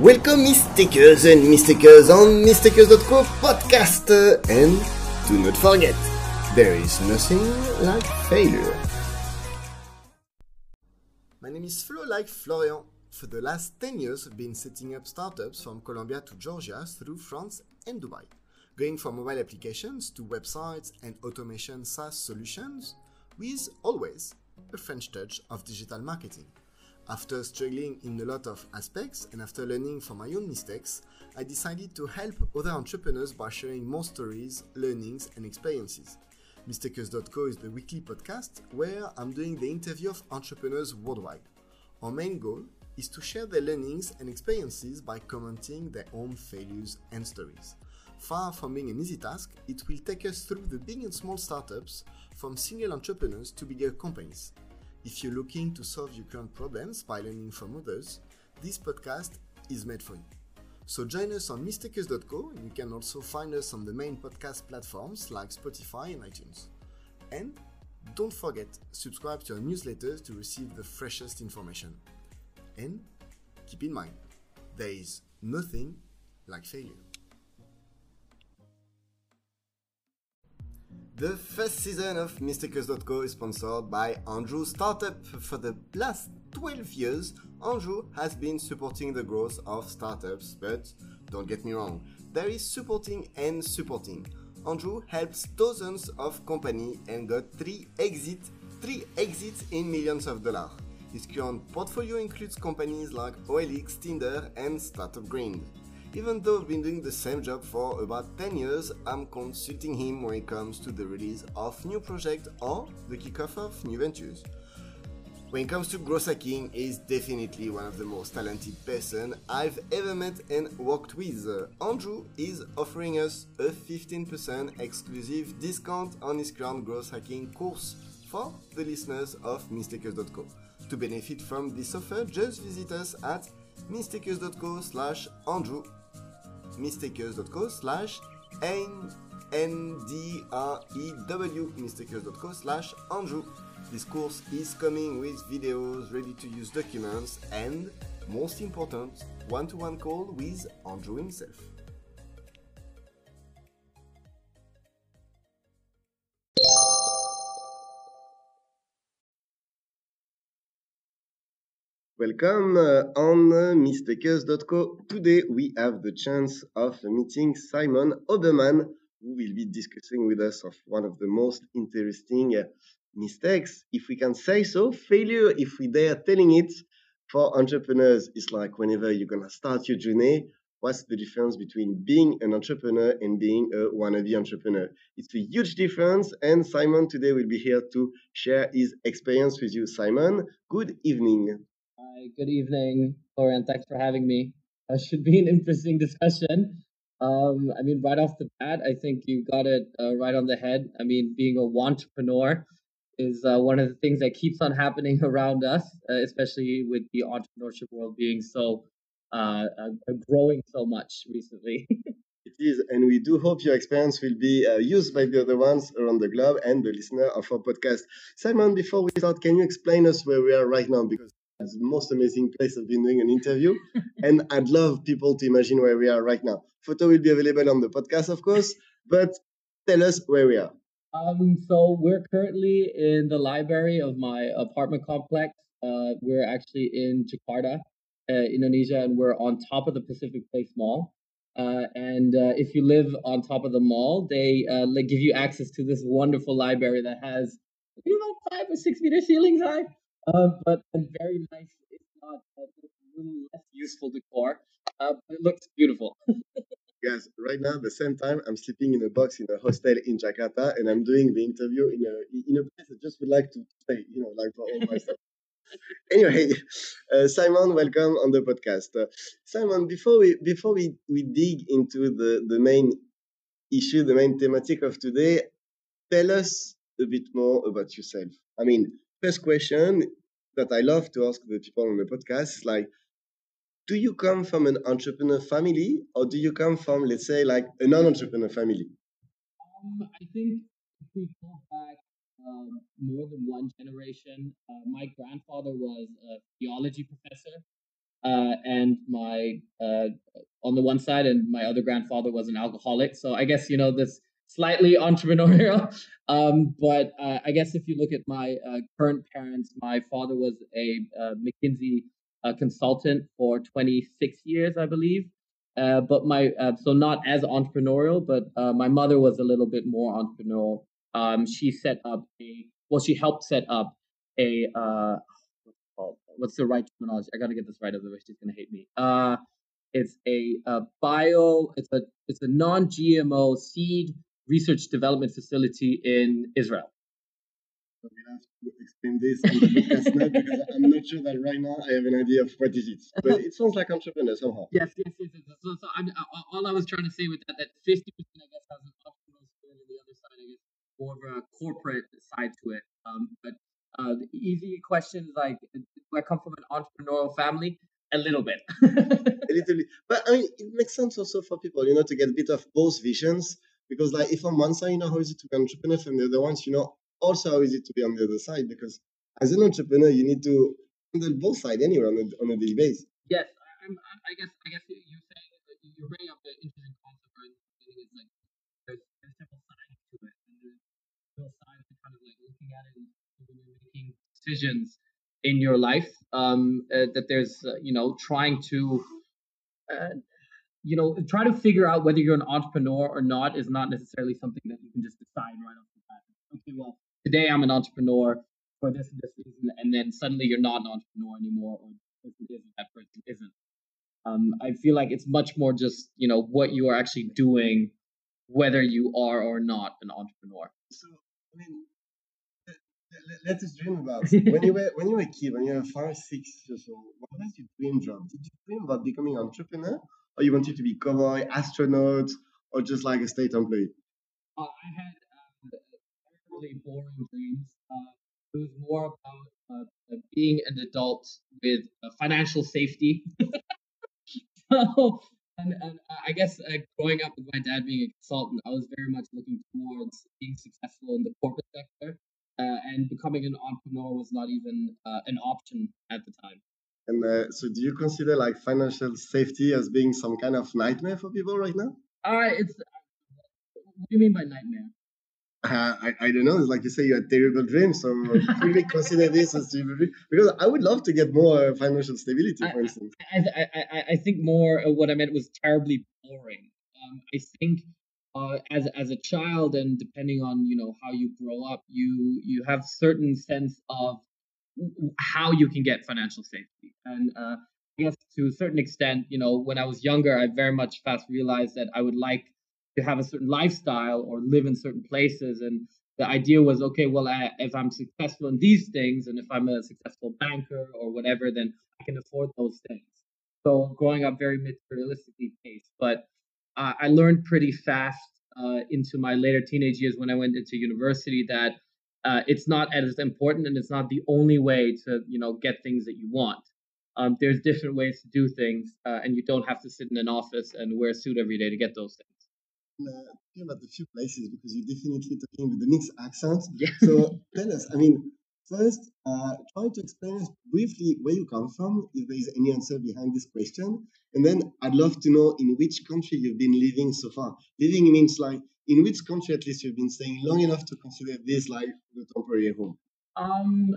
Welcome mistakers and mistakers on mistakers.co podcast and do not forget there is nothing like failure. My name is Flo like Florian. For the last 10 years I've been setting up startups from Colombia to Georgia through France and Dubai. Going from mobile applications to websites and automation SaaS solutions with always a French touch of digital marketing. After struggling in a lot of aspects and after learning from my own mistakes, I decided to help other entrepreneurs by sharing more stories, learnings, and experiences. Mistakers.co is the weekly podcast where I'm doing the interview of entrepreneurs worldwide. Our main goal is to share their learnings and experiences by commenting their own failures and stories. Far from being an easy task, it will take us through the big and small startups, from single entrepreneurs to bigger companies. If you're looking to solve your current problems by learning from others, this podcast is made for you. So join us on mistakers.co. And you can also find us on the main podcast platforms like Spotify and iTunes. And don't forget, subscribe to our newsletters to receive the freshest information. And keep in mind, there is nothing like failure. The first season of Mistakers.co is sponsored by Andrew Startup. For the last 12 years, Andrew has been supporting the growth of startups, but don't get me wrong, there is supporting and supporting. Andrew helps dozens of companies and got three exits, three exits in millions of dollars. His current portfolio includes companies like OLX, Tinder, and Startup Grind. Even though I've been doing the same job for about 10 years, I'm consulting him when it comes to the release of new projects or the kickoff of new ventures. When it comes to growth hacking, he's definitely one of the most talented person I've ever met and worked with. Andrew is offering us a 15% exclusive discount on his current growth hacking course for the listeners of mistakers.co. To benefit from this offer, just visit us at mistakers.co slash Andrew mistakers.co slash N-D-R-E-W mistakers.co slash Andrew. This course is coming with videos, ready to use documents, and most important, one to one call with Andrew himself. Welcome uh, on uh, mistakers.co. Today we have the chance of meeting Simon Oberman, who will be discussing with us of one of the most interesting uh, mistakes, if we can say so, failure, if we dare telling it for entrepreneurs. It's like whenever you're gonna start your journey, what's the difference between being an entrepreneur and being a wannabe entrepreneur? It's a huge difference, and Simon today will be here to share his experience with you. Simon, good evening. Hi, good evening, Florian. Thanks for having me. Uh, should be an interesting discussion. Um, I mean, right off the bat, I think you got it uh, right on the head. I mean, being a entrepreneur is uh, one of the things that keeps on happening around us, uh, especially with the entrepreneurship world being so uh, uh, growing so much recently. It is, and we do hope your experience will be used by the other ones around the globe and the listener of our podcast. Simon, before we start, can you explain us where we are right now? Because it's the most amazing place I've been doing an interview, and I'd love people to imagine where we are right now. Photo will be available on the podcast, of course, but tell us where we are. Um, so we're currently in the library of my apartment complex. Uh, we're actually in Jakarta, uh, Indonesia, and we're on top of the Pacific Place Mall. Uh, and uh, if you live on top of the mall, they uh, give you access to this wonderful library that has about five or six meter ceilings high, uh, but a very nice. It's not a little less useful decor, uh, but it looks beautiful. Guys, right now, at the same time, I'm sleeping in a box in a hostel in Jakarta, and I'm doing the interview in a in a place I just would like to stay, you know, like for all my stuff. anyway, uh, Simon, welcome on the podcast. Uh, Simon, before we before we, we dig into the, the main issue, the main thematic of today, tell us a bit more about yourself. I mean, first question that I love to ask the people on the podcast is like, do you come from an entrepreneur family or do you come from, let's say, like a non-entrepreneur family? Um, I think if we go back um, more than one generation, uh, my grandfather was a theology professor. uh, and my uh, on the one side, and my other grandfather was an alcoholic. So I guess you know this slightly entrepreneurial. Um, but uh, I guess if you look at my uh, current parents, my father was a uh, McKinsey uh, consultant for 26 years, I believe. Uh, but my uh, so not as entrepreneurial, but my mother was a little bit more entrepreneurial. Um, she set up a well, she helped set up a what's what's the right terminology? I gotta get this right, otherwise she's gonna hate me. it's a, a bio. It's a it's a non-GMO seed research development facility in Israel. So we have to explain this the podcast because I'm not sure that right now I have an idea of what is it. But it sounds like entrepreneur somehow. Yes, yes, yes. yes. So, so I'm, all I was trying to say with that, that 50% I guess has an entrepreneurial spirit, and the other side, I guess, more of a corporate side to it. Um, but uh, the easy question like, do I come from an entrepreneurial family? A little bit. a little bit. But I mean, it makes sense also for people, you know, to get a bit of both visions because like if on one side, you know, how is it to be an entrepreneur, from the other ones, you know, also how is it to be on the other side? Because as an entrepreneur, you need to handle both sides anyway on a, on a daily basis. Yes, I, I guess I guess you're saying that you're bringing up the interesting concept right is like there's, there's several sides to it, and there's several sides to kind of like looking at it and when you're making decisions in your life. Um, uh, that there's uh, you know trying to uh, you know, try to figure out whether you're an entrepreneur or not is not necessarily something that you can just decide right off the bat. Okay, well, today I'm an entrepreneur for this and this reason, and then suddenly you're not an entrepreneur anymore, or this person isn't, that person isn't. Um, I feel like it's much more just, you know, what you are actually doing, whether you are or not an entrepreneur. So, I mean, let us dream about when you were when you were a kid, when you were five, six years old. What was your dream job? Did you dream about becoming an entrepreneur, or you wanted to be cowboy, astronaut, or just like a state employee? Uh, I had uh, really boring dreams. Uh, it was more about uh, being an adult with financial safety. so, and, and I guess uh, growing up with my dad being a consultant, I was very much looking towards being successful in the corporate sector. Uh, and becoming an entrepreneur was not even uh, an option at the time. And uh, so, do you consider like financial safety as being some kind of nightmare for people right now? Uh, it's. What do you mean by nightmare? Uh, I, I don't know. It's like you say, you had terrible dreams. So, we consider this as because I would love to get more financial stability, for I, instance. I, I, I, I think more what I meant was terribly boring. Um, I think uh, as as a child, and depending on you know how you grow up, you you have certain sense of how you can get financial safety. And uh, I guess to a certain extent, you know, when I was younger, I very much fast realized that I would like to have a certain lifestyle or live in certain places. And the idea was, okay, well, I, if I'm successful in these things, and if I'm a successful banker or whatever, then I can afford those things. So growing up very materialistically based, but uh, I learned pretty fast uh, into my later teenage years when I went into university that uh, it's not as important and it's not the only way to you know get things that you want. Um, there's different ways to do things uh, and you don't have to sit in an office and wear a suit every day to get those things. Uh, about the few places because you're definitely talking with the mixed accent. Yeah. so tell us i mean first uh, try to explain briefly where you come from if there is any answer behind this question and then i'd love to know in which country you've been living so far living means like in which country at least you've been staying long enough to consider this like the temporary home? Um,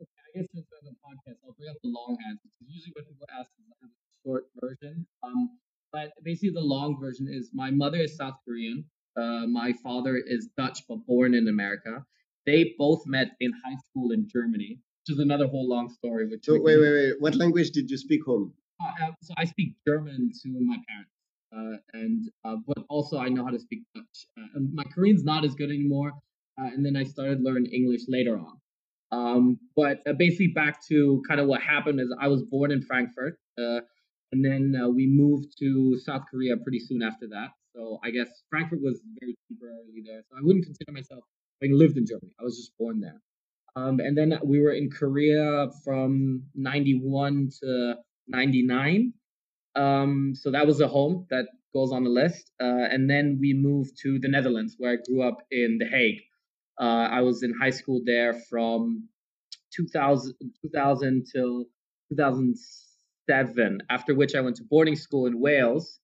okay, I guess since we're the podcast, I'll bring up the long answer. because Usually when people ask, I have a short version. Um, but basically the long version is my mother is South Korean. Uh, my father is Dutch but born in America. They both met in high school in Germany, which is another whole long story. Which so wait, wait, wait. What language did you speak home? Uh, so I speak German to my parents uh, and uh, but also I know how to speak Dutch. Uh, my Korean's not as good anymore, uh, and then I started learning English later on. Um, but uh, basically, back to kind of what happened is I was born in Frankfurt, uh, and then we moved to South Korea pretty soon after that. So I guess Frankfurt was very temporarily there. So I wouldn't consider myself having lived in Germany. I was just born there. Um, and then we were in Korea from 91 to 99. Um, so that was a home that goes on the list. Uh, and then we moved to the Netherlands, where I grew up in The Hague. Uh, I was in high school there from 2000, 2000 till 2007. After which I went to boarding school in Wales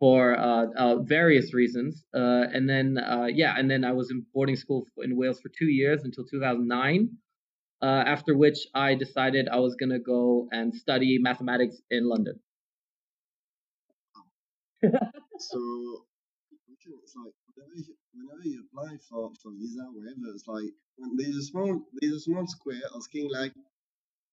for uh, uh, various reasons, uh, and then uh, yeah, and then I was in boarding school in Wales for two years until 2009. Uh, after which I decided I was gonna go and study mathematics in London. so it's like whenever you, whenever you apply for, for visa wherever it's like there's a small there's a small square asking like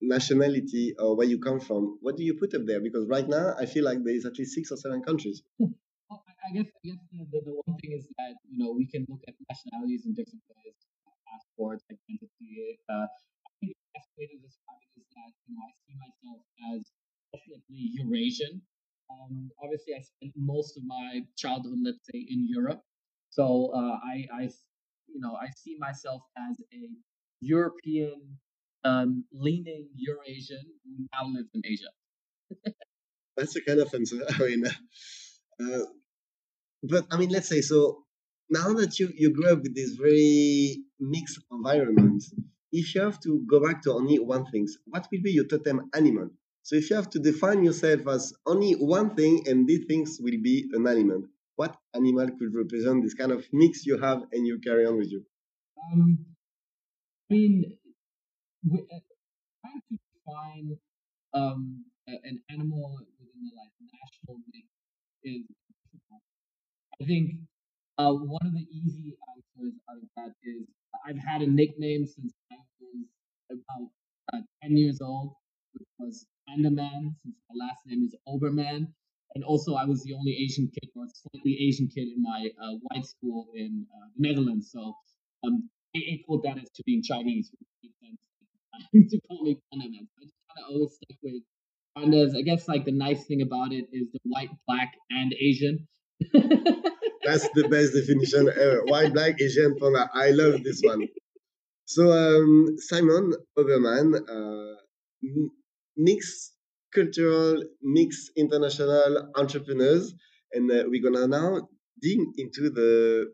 nationality or where you come from what do you put up there because right now i feel like there's at least six or seven countries well, I guess I guess the, the, one thing is that you know we can look at nationalities in different ways, passports, identity. Uh, I think the best way to describe it is that you know I see myself as definitely Eurasian, um, obviously, I spent most of my childhood, let's say, in Europe. So uh, I, I, you know, I see myself as a European um, leaning Eurasian who now lives in Asia. That's a kind of answer. I mean, uh, but I mean, let's say so. Now that you you grew up with this very mixed environment, if you have to go back to only one thing, what will be your totem animal? So if you have to define yourself as only one thing and these things will be an animal, what animal could represent this kind of mix you have and you carry on with you? Um, I mean, trying to define um, an animal within the like national mix is. I think uh, one of the easy answers out of that is I've had a nickname since I was about uh, 10 years old, which was Pandaman, since my last name is Oberman. And also, I was the only Asian kid or slightly Asian kid in my uh, white school in uh, the Netherlands. So um, it equaled that as to being Chinese, which makes sense to call me Pandaman. I just kind of always stuck with pandas. I guess like the nice thing about it is the white, black, and Asian. That's the best definition ever. White, black, Asian, panda. I love this one. So um, Simon Oberman, uh, mixed cultural, mixed international entrepreneurs. And uh, we're gonna now dig into the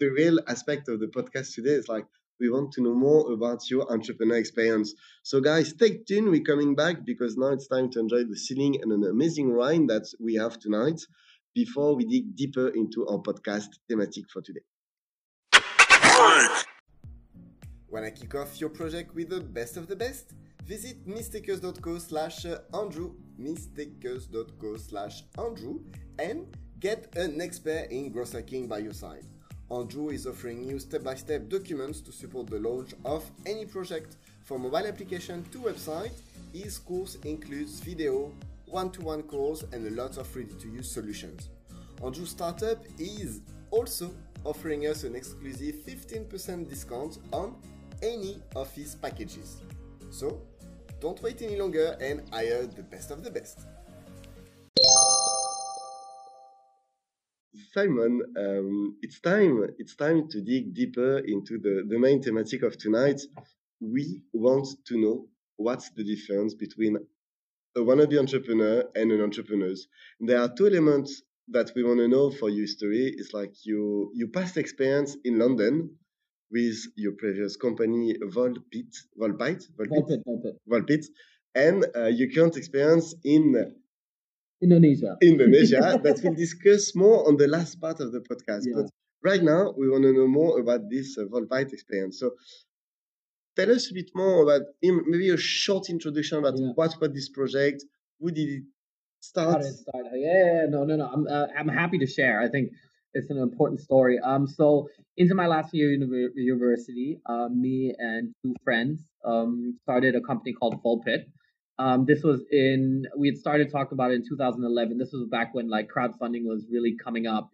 the real aspect of the podcast today. It's like we want to know more about your entrepreneur experience. So, guys, stay tuned. We're coming back because now it's time to enjoy the ceiling and an amazing wine that we have tonight before we dig deeper into our podcast thematic for today. Wanna kick off your project with the best of the best? Visit mistakers.co slash uh, Andrew, mistakers.co slash Andrew, and get an expert in growth hacking by your side. Andrew is offering you step-by-step -step documents to support the launch of any project, from mobile application to website. His course includes video, one-to-one -one calls, and a lot of ready-to-use solutions. Andrew Startup is also offering us an exclusive 15% discount on any of his packages. So don't wait any longer and hire the best of the best. Simon, um, it's time. It's time to dig deeper into the, the main thematic of tonight. We want to know what's the difference between a wannabe entrepreneur and an entrepreneur. There are two elements that we want to know for your story. It's like your your past experience in London with your previous company Volpit, Volpite, Volpit, Volpit, Volpit, and uh, your current experience in Indonesia. Indonesia that we'll discuss more on the last part of the podcast. Yeah. But right now, we want to know more about this uh, experience. So tell us a bit more about maybe a short introduction about yeah. what was this project, who did it start? How it start? Yeah, no, no, no. I'm uh, I'm happy to share. I think it's an important story. Um, so into my last year in university, uh, me and two friends um, started a company called Volpit. Um, this was in we had started talking about it in 2011. This was back when like crowdfunding was really coming up,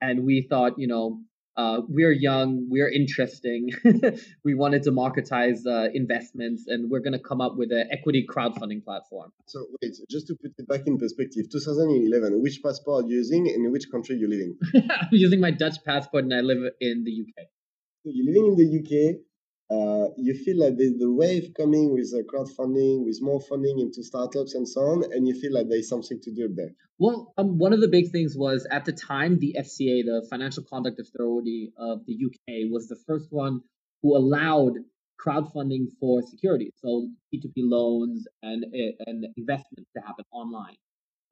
and we thought, you know, uh, we're young, we're interesting, we want to democratize uh, investments, and we're going to come up with an equity crowdfunding platform. So wait, just to put it back in perspective, 2011, which passport are you using, and in which country you living? I'm using my Dutch passport, and I live in the UK. So you're living in the UK. Uh, you feel like there's the wave coming with crowdfunding, with more funding into startups and so on, and you feel like there's something to do there. Well, um, one of the big things was at the time the FCA, the Financial Conduct Authority of the UK, was the first one who allowed crowdfunding for securities, so P2P loans and and investments to happen online.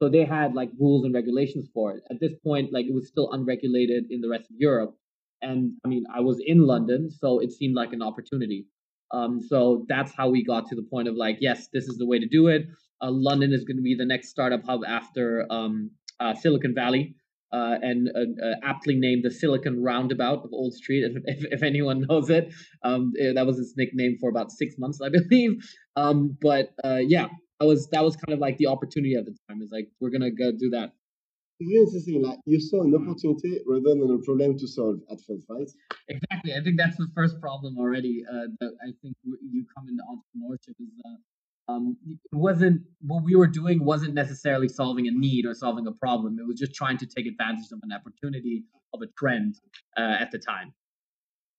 So they had like rules and regulations for it. At this point, like it was still unregulated in the rest of Europe. And I mean, I was in London, so it seemed like an opportunity. Um, so that's how we got to the point of like, yes, this is the way to do it. Uh, London is going to be the next startup hub after um, uh, Silicon Valley, uh, and uh, uh, aptly named the Silicon Roundabout of Old Street, if, if, if anyone knows it. Um, eh, that was its nickname for about six months, I believe. Um, but uh, yeah, that was that was kind of like the opportunity at the time. Is like we're gonna go do that. It's very interesting. Like you saw an opportunity rather than a problem to solve at first, right? Exactly. I think that's the first problem already. Uh, that I think you come into entrepreneurship is uh, um, it wasn't what we were doing wasn't necessarily solving a need or solving a problem. It was just trying to take advantage of an opportunity of a trend uh, at the time.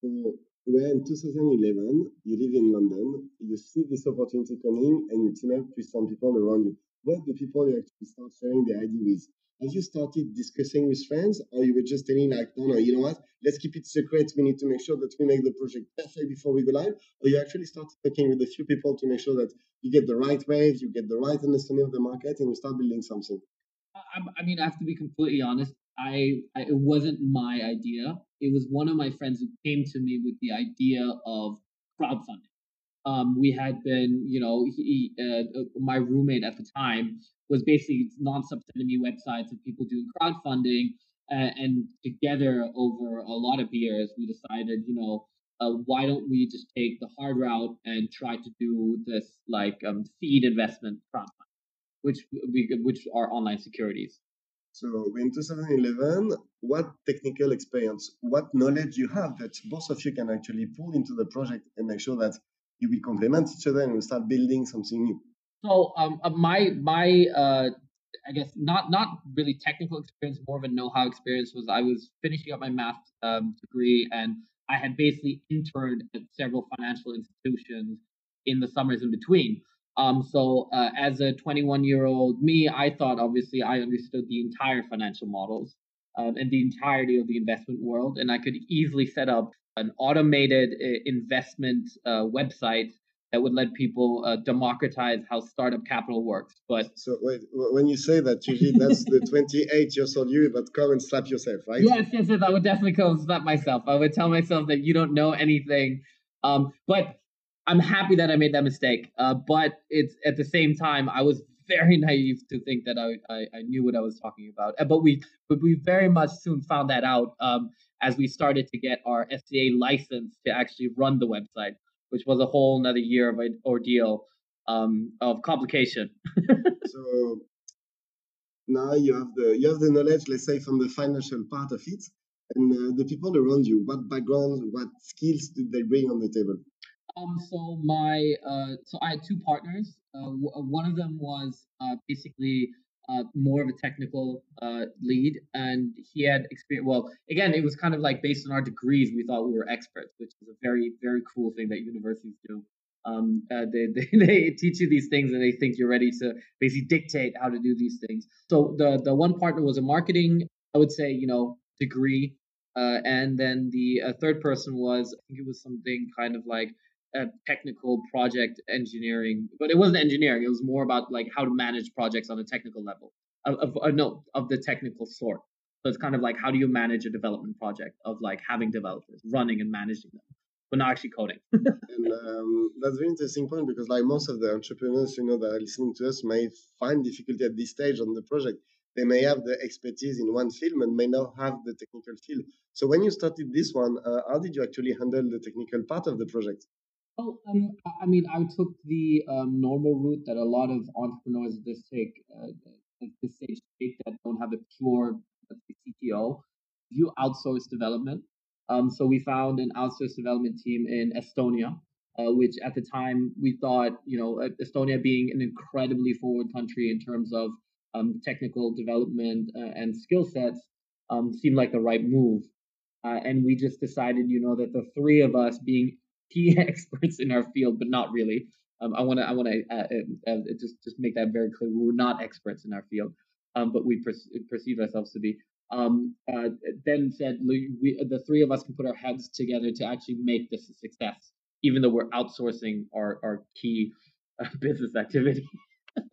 So where in 2011 you live in London, you see this opportunity coming, and you team up with some people around you. What the people you actually start sharing the idea with? have you started discussing with friends or you were just telling like no no you know what? Let's keep it secret. We need to make sure that we make the project perfect before we go live. Or you actually started talking with a few people to make sure that you get the right wave you get the right understanding of the market and you start building something? I, I mean i have to be completely honest. I, I it wasn't my idea. It was one of my friends who came to me with the idea of crowdfunding um, we had been, you know, he, uh, uh, my roommate at the time was basically non-sub sending me websites of people doing crowdfunding, uh, and together over a lot of years, we decided, you know, uh, why don't we just take the hard route and try to do this like um, seed investment crowdfunding, which we which are online securities. So in 2011, what technical experience, what knowledge you have that both of you can actually pull into the project and make sure that you will complement each other and we start building something new. So um, uh, my my uh, I guess not not really technical experience, more of a know-how experience was I was finishing up my math um, degree and I had basically interned at several financial institutions in the summers in between. Um, so uh, as a 21 year old me, I thought obviously I understood the entire financial models um, and the entirety of the investment world, and I could easily set up an automated uh, investment uh, website that would let people uh, democratize how startup capital works. But so wait, when you say that, usually that's the 28 years old you that come and slap yourself, right? Yes, yes, yes. I would definitely come and slap myself. I would tell myself that you don't know anything. Um, but I'm happy that I made that mistake. Uh, but it's at the same time, I was very naive to think that I, I, I, knew what I was talking about. Uh, but we but we very much soon found that out um, as we started to get our FCA license to actually run the website, which was a whole another year of an ordeal um, of complication. so now you have the you have the knowledge, let's say, from the financial part of it, and uh, the people around you. What background, what skills did they bring on the table? Um, so my uh, so I had two partners. Uh, w- one of them was uh, basically uh, more of a technical uh, lead, and he had experience. Well, again, it was kind of like based on our degrees, we thought we were experts, which is a very, very cool thing that universities do. Um, uh, they, they, they teach you these things, and they think you're ready to basically dictate how to do these things. So the the one partner was a marketing, I would say, you know, degree, uh, and then the uh, third person was, I think it was something kind of like a technical project engineering, but it wasn't engineering. It was more about like how to manage projects on a technical level, of, of uh, no, of the technical sort. So it's kind of like how do you manage a development project of like having developers running and managing them, but not actually coding. and um, that's a very interesting point because like most of the entrepreneurs, you know, that are listening to us may find difficulty at this stage on the project. They may have the expertise in one field and may not have the technical field. So when you started this one, uh, how did you actually handle the technical part of the project? Well, um, I mean, I took the um, normal route that a lot of entrepreneurs at this take uh, at this stage take that don't have a pure CTO. You outsource development. Um, so we found an outsourced development team in Estonia, uh, which at the time we thought, you know, Estonia being an incredibly forward country in terms of um, technical development uh, and skill sets, um, seemed like the right move. Uh, and we just decided, you know, that the three of us being key experts in our field, but not really. Um, I want to I want to uh, uh, uh, just just make that very clear. We're not experts in our field, um, but we per- perceive ourselves to be. Um, uh, then said we, the three of us can put our heads together to actually make this a success. even though we're outsourcing our, our key uh, business activity. I,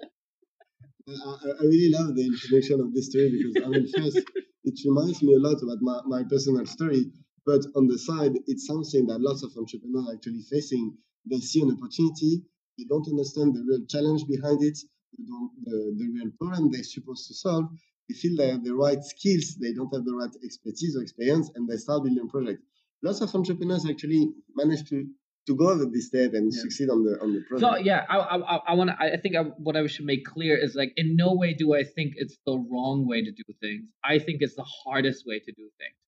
I, really love the introduction of this story because I mean, first, it reminds me a lot about my, my personal story. But on the side, it's something that lots of entrepreneurs are actually facing. They see an opportunity, they don't understand the real challenge behind it, They don't the real problem they're supposed to solve. They feel they have the right skills, they don't have the right expertise or experience, and they start building a project. Lots of entrepreneurs actually manage to to go over this step and yeah. succeed on the on the project. So yeah, I I, I want to. I think I, what I should make clear is like in no way do I think it's the wrong way to do things. I think it's the hardest way to do things.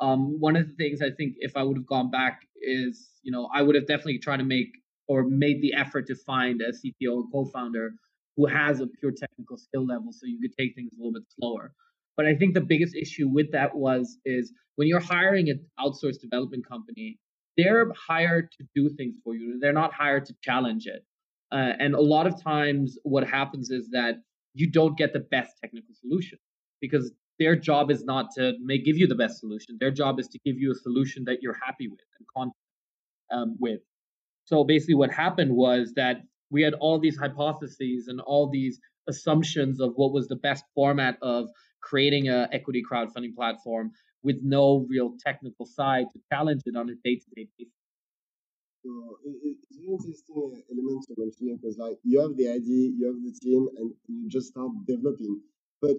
Um, one of the things I think if I would have gone back is you know I would have definitely tried to make or made the effort to find a CTO or co-founder who has a pure technical skill level so you could take things a little bit slower. But I think the biggest issue with that was is when you're hiring an outsourced development company, they're hired to do things for you. They're not hired to challenge it. Uh, and a lot of times, what happens is that you don't get the best technical solution because their job is not to make give you the best solution. Their job is to give you a solution that you're happy with and confident um, with. So basically, what happened was that we had all these hypotheses and all these assumptions of what was the best format of creating a equity crowdfunding platform with no real technical side to challenge it on a day-to-day basis. So it's very interesting element to mention because like you have the idea, you have the team, and you just start developing. But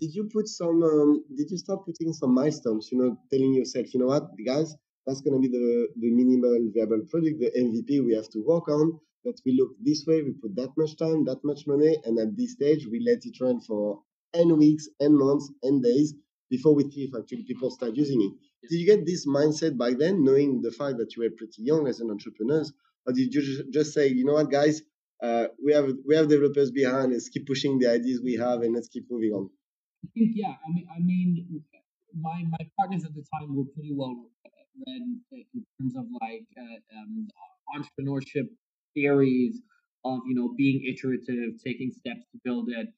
did you put some? Um, did you start putting some milestones? You know, telling yourself, you know what, guys, that's going to be the the minimal viable product, the MVP we have to work on that we look this way, we put that much time, that much money, and at this stage we let it run for n weeks, n months, n days before we see if actually people start using it. Did you get this mindset by then, knowing the fact that you were pretty young as an entrepreneur, or did you just say, you know what, guys, uh, we have we have developers behind, let's keep pushing the ideas we have, and let's keep moving on. I think yeah. I mean, I mean, my my partners at the time were pretty well read in terms of like uh, um, entrepreneurship theories of you know being iterative, taking steps to build it.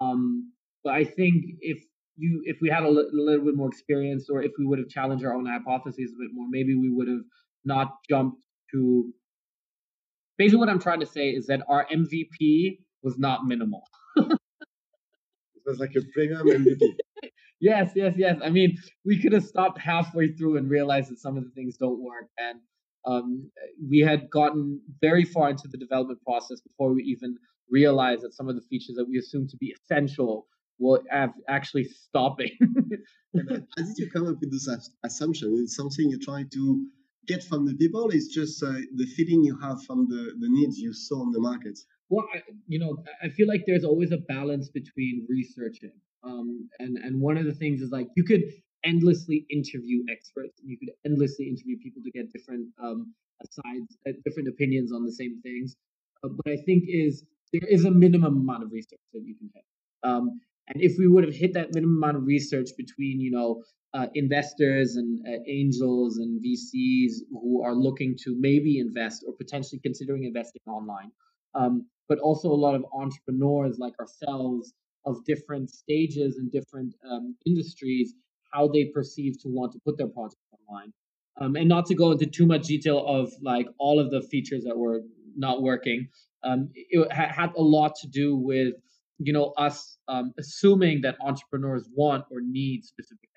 Um, but I think if you if we had a li- little bit more experience, or if we would have challenged our own hypotheses a bit more, maybe we would have not jumped to. Basically, what I'm trying to say is that our MVP was not minimal. it was like a premium MVP. yes, yes, yes. I mean, we could have stopped halfway through and realized that some of the things don't work, and um, we had gotten very far into the development process before we even realized that some of the features that we assumed to be essential were actually stopping. How did you come up with this assumption? Is something you try to get from the people? It's just uh, the feeling you have from the, the needs you saw on the market. Well, I, you know, I feel like there's always a balance between researching. Um, and, and one of the things is like you could endlessly interview experts. You could endlessly interview people to get different um, sides, uh, different opinions on the same things. Uh, but I think is there is a minimum amount of research that you can hit. Um, and if we would have hit that minimum amount of research between, you know, uh, investors and uh, angels and VCs who are looking to maybe invest or potentially considering investing online, um, but also a lot of entrepreneurs like ourselves of different stages and different um, industries how they perceive to want to put their project online. Um, and not to go into too much detail of like all of the features that were not working. Um, it ha- had a lot to do with you know us um, assuming that entrepreneurs want or need specific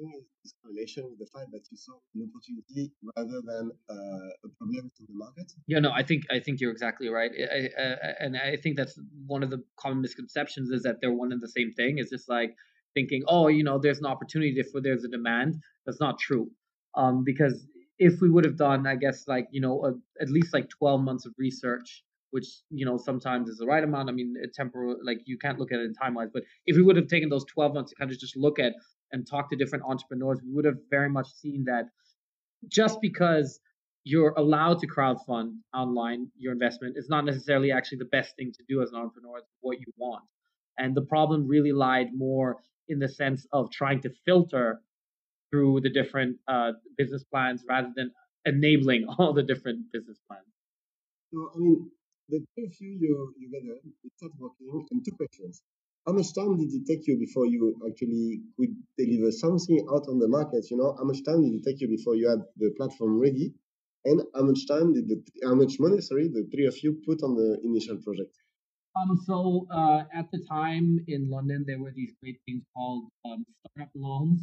things. This correlation with the fact that you saw an opportunity rather than uh, a problem to the market. Yeah, no, I think I think you're exactly right, I, I, and I think that's one of the common misconceptions is that they're one and the same thing. It's just like thinking, oh, you know, there's an opportunity if there's a demand. That's not true. Um, because if we would have done, I guess, like, you know, a, at least like 12 months of research, which, you know, sometimes is the right amount. I mean, temporal, like you can't look at it in time wise, but if we would have taken those 12 months to kind of just look at and talk to different entrepreneurs, we would have very much seen that just because you're allowed to crowdfund online your investment is not necessarily actually the best thing to do as an entrepreneur. It's what you want. And the problem really lied more in the sense of trying to filter through the different uh, business plans rather than enabling all the different business plans. So, I mean, the two of you, you, you get it started working, and two questions. How much time did it take you before you actually could deliver something out on the market? You know, how much time did it take you before you had the platform ready? And how much time did the how much money, sorry, the three of you put on the initial project? Um, so uh, at the time in London, there were these great things called um, startup loans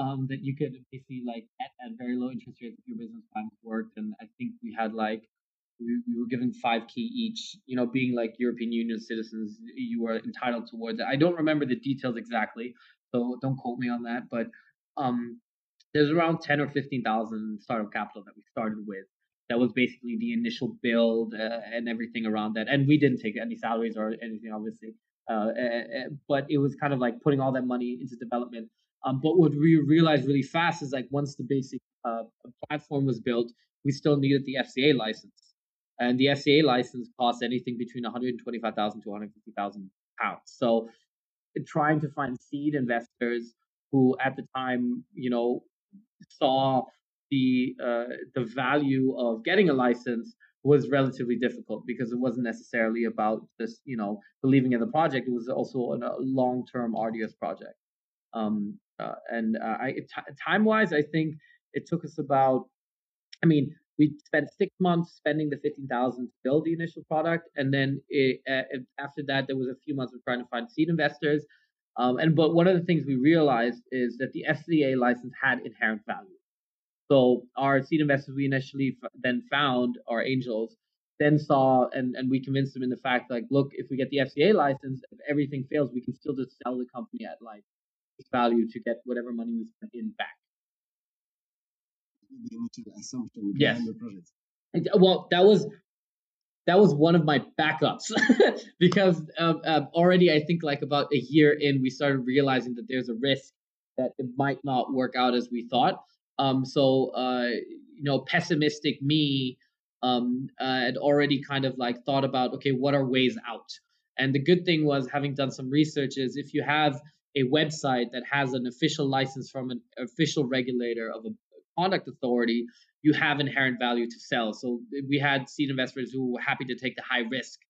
um, that you could basically like at, at very low interest rates if your business plans worked. And I think we had like we, we were given five k each. You know, being like European Union citizens, you were entitled towards it. I don't remember the details exactly, so don't quote me on that. But um, there's around ten or fifteen thousand startup capital that we started with that was basically the initial build uh, and everything around that. And we didn't take any salaries or anything, obviously. Uh, uh, but it was kind of like putting all that money into development. Um, but what we realized really fast is like once the basic uh, platform was built, we still needed the FCA license, and the FCA license costs anything between 125,000 to 150,000 pounds. So, trying to find seed investors who, at the time, you know, saw the uh, the value of getting a license was relatively difficult because it wasn't necessarily about just you know believing in the project. It was also a long term arduous project. Um, uh, and uh, I, t- time wise, I think it took us about. I mean, we spent six months spending the fifteen thousand to build the initial product, and then it, uh, after that, there was a few months of trying to find seed investors. Um, and but one of the things we realized is that the FCA license had inherent value. So our seed investors we initially f- then found, our angels, then saw and, and we convinced them in the fact like, look, if we get the FCA license, if everything fails, we can still just sell the company at like its value to get whatever money we spent in back. The initial assumption yes. behind the project. Well, that was that was one of my backups because uh, uh, already I think like about a year in, we started realizing that there's a risk that it might not work out as we thought. Um, so uh, you know, pessimistic me um, uh, had already kind of like thought about okay, what are ways out? And the good thing was having done some research is if you have a website that has an official license from an official regulator of a conduct authority, you have inherent value to sell. So we had seed investors who were happy to take the high risk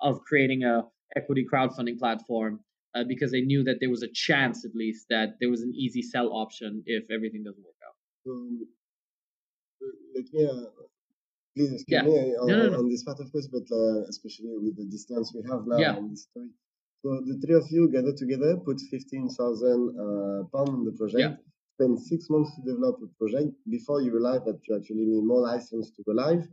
of creating a equity crowdfunding platform uh, because they knew that there was a chance at least that there was an easy sell option if everything doesn't work out. Um, let me, uh, please excuse Yeah. me on, No, no, no. on this part, of course, but uh, especially with the distance we have now Yeah. on this story. So the three of you gathered together, put 15,000 uh, pounds on the project, Yeah. Spend six months to develop a project before you realize that you actually need more license to go live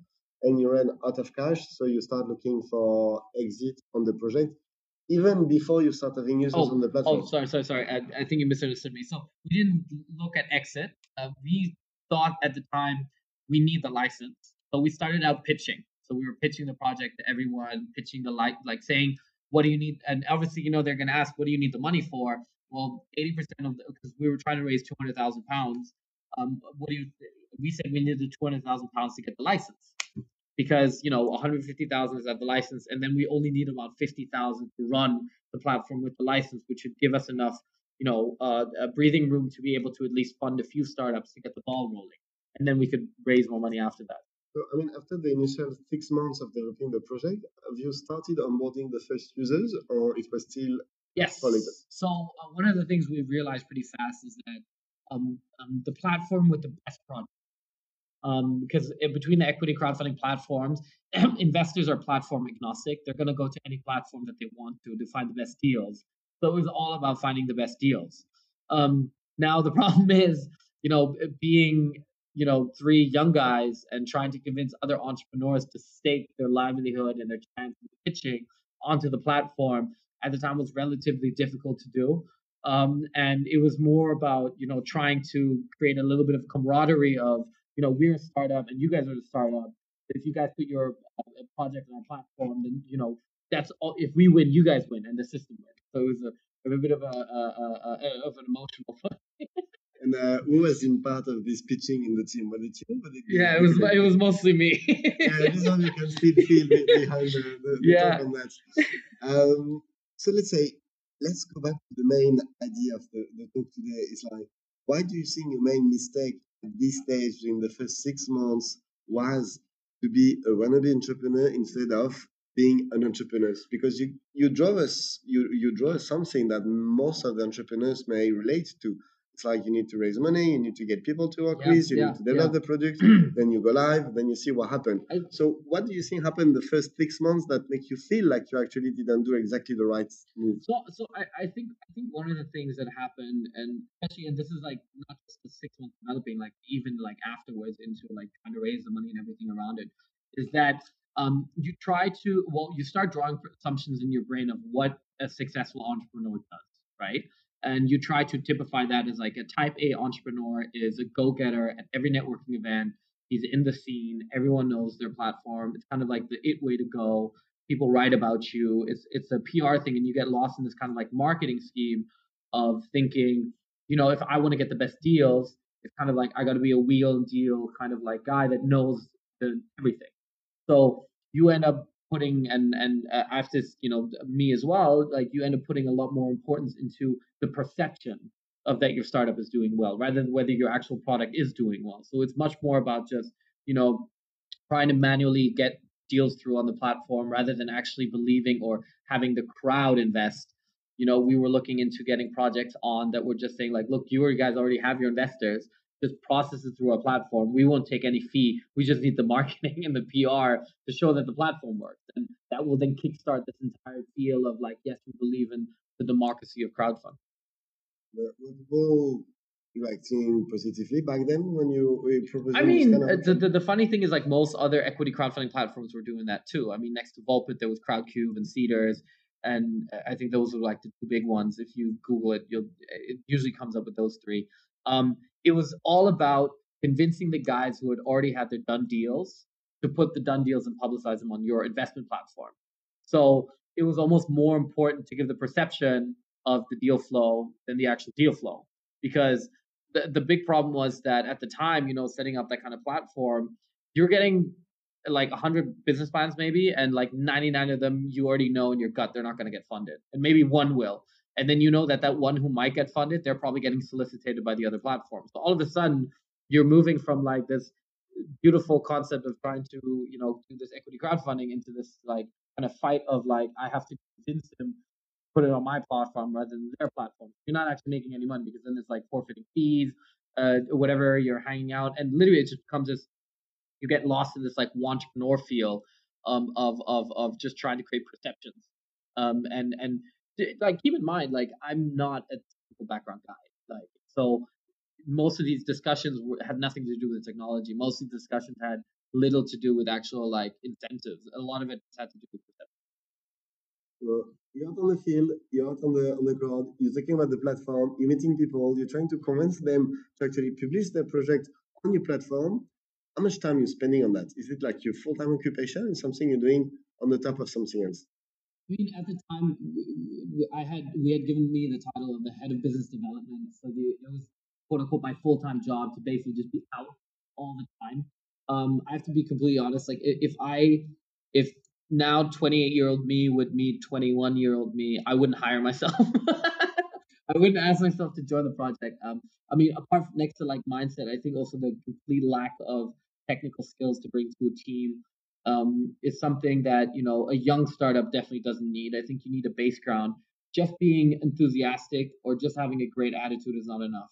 and you ran out of cash. So you start looking for exit on the project even before you start having users on the platform. Oh, sorry, sorry, sorry. I, I think you misunderstood me. So we didn't look at exit. Uh, we thought at the time we need the license. So we started out pitching. So we were pitching the project to everyone, pitching the like, like saying, what do you need? And obviously, you know, they're going to ask, what do you need the money for? Well, 80% of because we were trying to raise 200,000 pounds. Um, what do you, we said we needed 200,000 pounds to get the license because you know 150,000 is at the license, and then we only need about 50,000 to run the platform with the license, which should give us enough, you know, uh, breathing room to be able to at least fund a few startups to get the ball rolling, and then we could raise more money after that. So, I mean, after the initial six months of developing the project, have you started onboarding the first users, or it was still Yes. So uh, one of the things we realized pretty fast is that um, um, the platform with the best product, um, because in between the equity crowdfunding platforms, investors are platform agnostic. They're going to go to any platform that they want to to find the best deals. So it was all about finding the best deals. Um, now the problem is, you know, being you know three young guys and trying to convince other entrepreneurs to stake their livelihood and their chance of pitching onto the platform at the time was relatively difficult to do. Um, and it was more about you know trying to create a little bit of camaraderie of you know we're a startup and you guys are a startup. If you guys put your uh, project on our platform, then you know that's all. If we win, you guys win, and the system wins. So it was a, a bit of a, a, a, of an emotional. And uh, who was in part of this pitching in the team? Was it you? Was it yeah, it was it was mostly me. yeah, this one you can still feel behind the, the, the Yeah. talk on that. Um, so let's say, let's go back to the main idea of the, the talk today. Is like, why do you think your main mistake at this stage during the first six months was to be a wannabe entrepreneur instead of being an entrepreneur? Because you you draw us you you draw us something that most of the entrepreneurs may relate to. It's like you need to raise money, you need to get people to work Yeah, with, you yeah, need to develop yeah. the product, then you go live, then you see what happened. I- So, what do you think happened the first six months that make you feel like you actually didn't do exactly the right move? So, so I, I think I think one of the things that happened, and especially, and this is like not just the six months developing, like even like afterwards into like trying to raise the money and everything around it, is that um you try to well you start drawing assumptions in your brain of what a successful entrepreneur does, right? And you try to typify that as like a type A entrepreneur is a go-getter at every networking event. He's in the scene. Everyone knows their platform. It's kind of like the it way to go people write about you. It's it's a PR thing, and you get lost in this kind of like marketing scheme of thinking, you know, if I want to get the best deals, it's kind of like I got to be a wheel deal kind of like guy that knows the everything. So you end up putting and and uh, after you know me as well, like you end up putting a lot more importance into the perception of that your startup is doing well, rather than whether your actual product is doing well. So it's much more about just you know trying to manually get deals through on the platform rather than actually believing or having the crowd invest. You know, we were looking into getting projects on that were just saying like, look, you guys already have your investors. Just process it through our platform. We won't take any fee. We just need the marketing and the PR to show that the platform works, and that will then kickstart this entire feel of like, yes, we believe in the democracy of crowdfunding. Were people reacting positively back then when you were proposing I mean, kind uh, of the, the, the funny thing is, like most other equity crowdfunding platforms were doing that too. I mean, next to Volpit, there was Crowdcube and Seedrs, and uh, I think those were like the two big ones. If you Google it, you'll it usually comes up with those three. Um, it was all about convincing the guys who had already had their done deals to put the done deals and publicize them on your investment platform. So it was almost more important to give the perception of the deal flow than the actual deal flow because the, the big problem was that at the time, you know, setting up that kind of platform, you're getting like 100 business plans maybe, and like 99 of them you already know in your gut they're not going to get funded, and maybe one will. And then you know that that one who might get funded, they're probably getting solicited by the other platforms. So all of a sudden, you're moving from like this beautiful concept of trying to, you know, do this equity crowdfunding into this like kind of fight of like I have to convince them put it on my platform rather than their platform. You're not actually making any money because then it's like forfeiting fees, uh, whatever you're hanging out, and literally it just becomes this. You get lost in this like entrepreneur feel um, of of of just trying to create perceptions, um, and and like keep in mind like I'm not a technical background guy, like so most of these discussions had nothing to do with technology. Most of the discussions had little to do with actual like incentives. A lot of it had to do with. So you're out on the field, you're out on the on the ground, you're talking about the platform, you're meeting people, you're trying to convince them to actually publish their project on your platform. How much time are you spending on that? Is it like your full-time occupation and something you're doing on the top of something else? I mean, at the time, I had we had given me the title of the head of business development, so the, it was quote unquote my full time job to basically just be out all the time. Um, I have to be completely honest. Like, if I, if now twenty eight year old me would meet twenty one year old me, I wouldn't hire myself. I wouldn't ask myself to join the project. Um, I mean, apart from next to like mindset, I think also the complete lack of technical skills to bring to a team um, is something that you know a young startup definitely doesn't need. I think you need a base ground. Just being enthusiastic or just having a great attitude is not enough.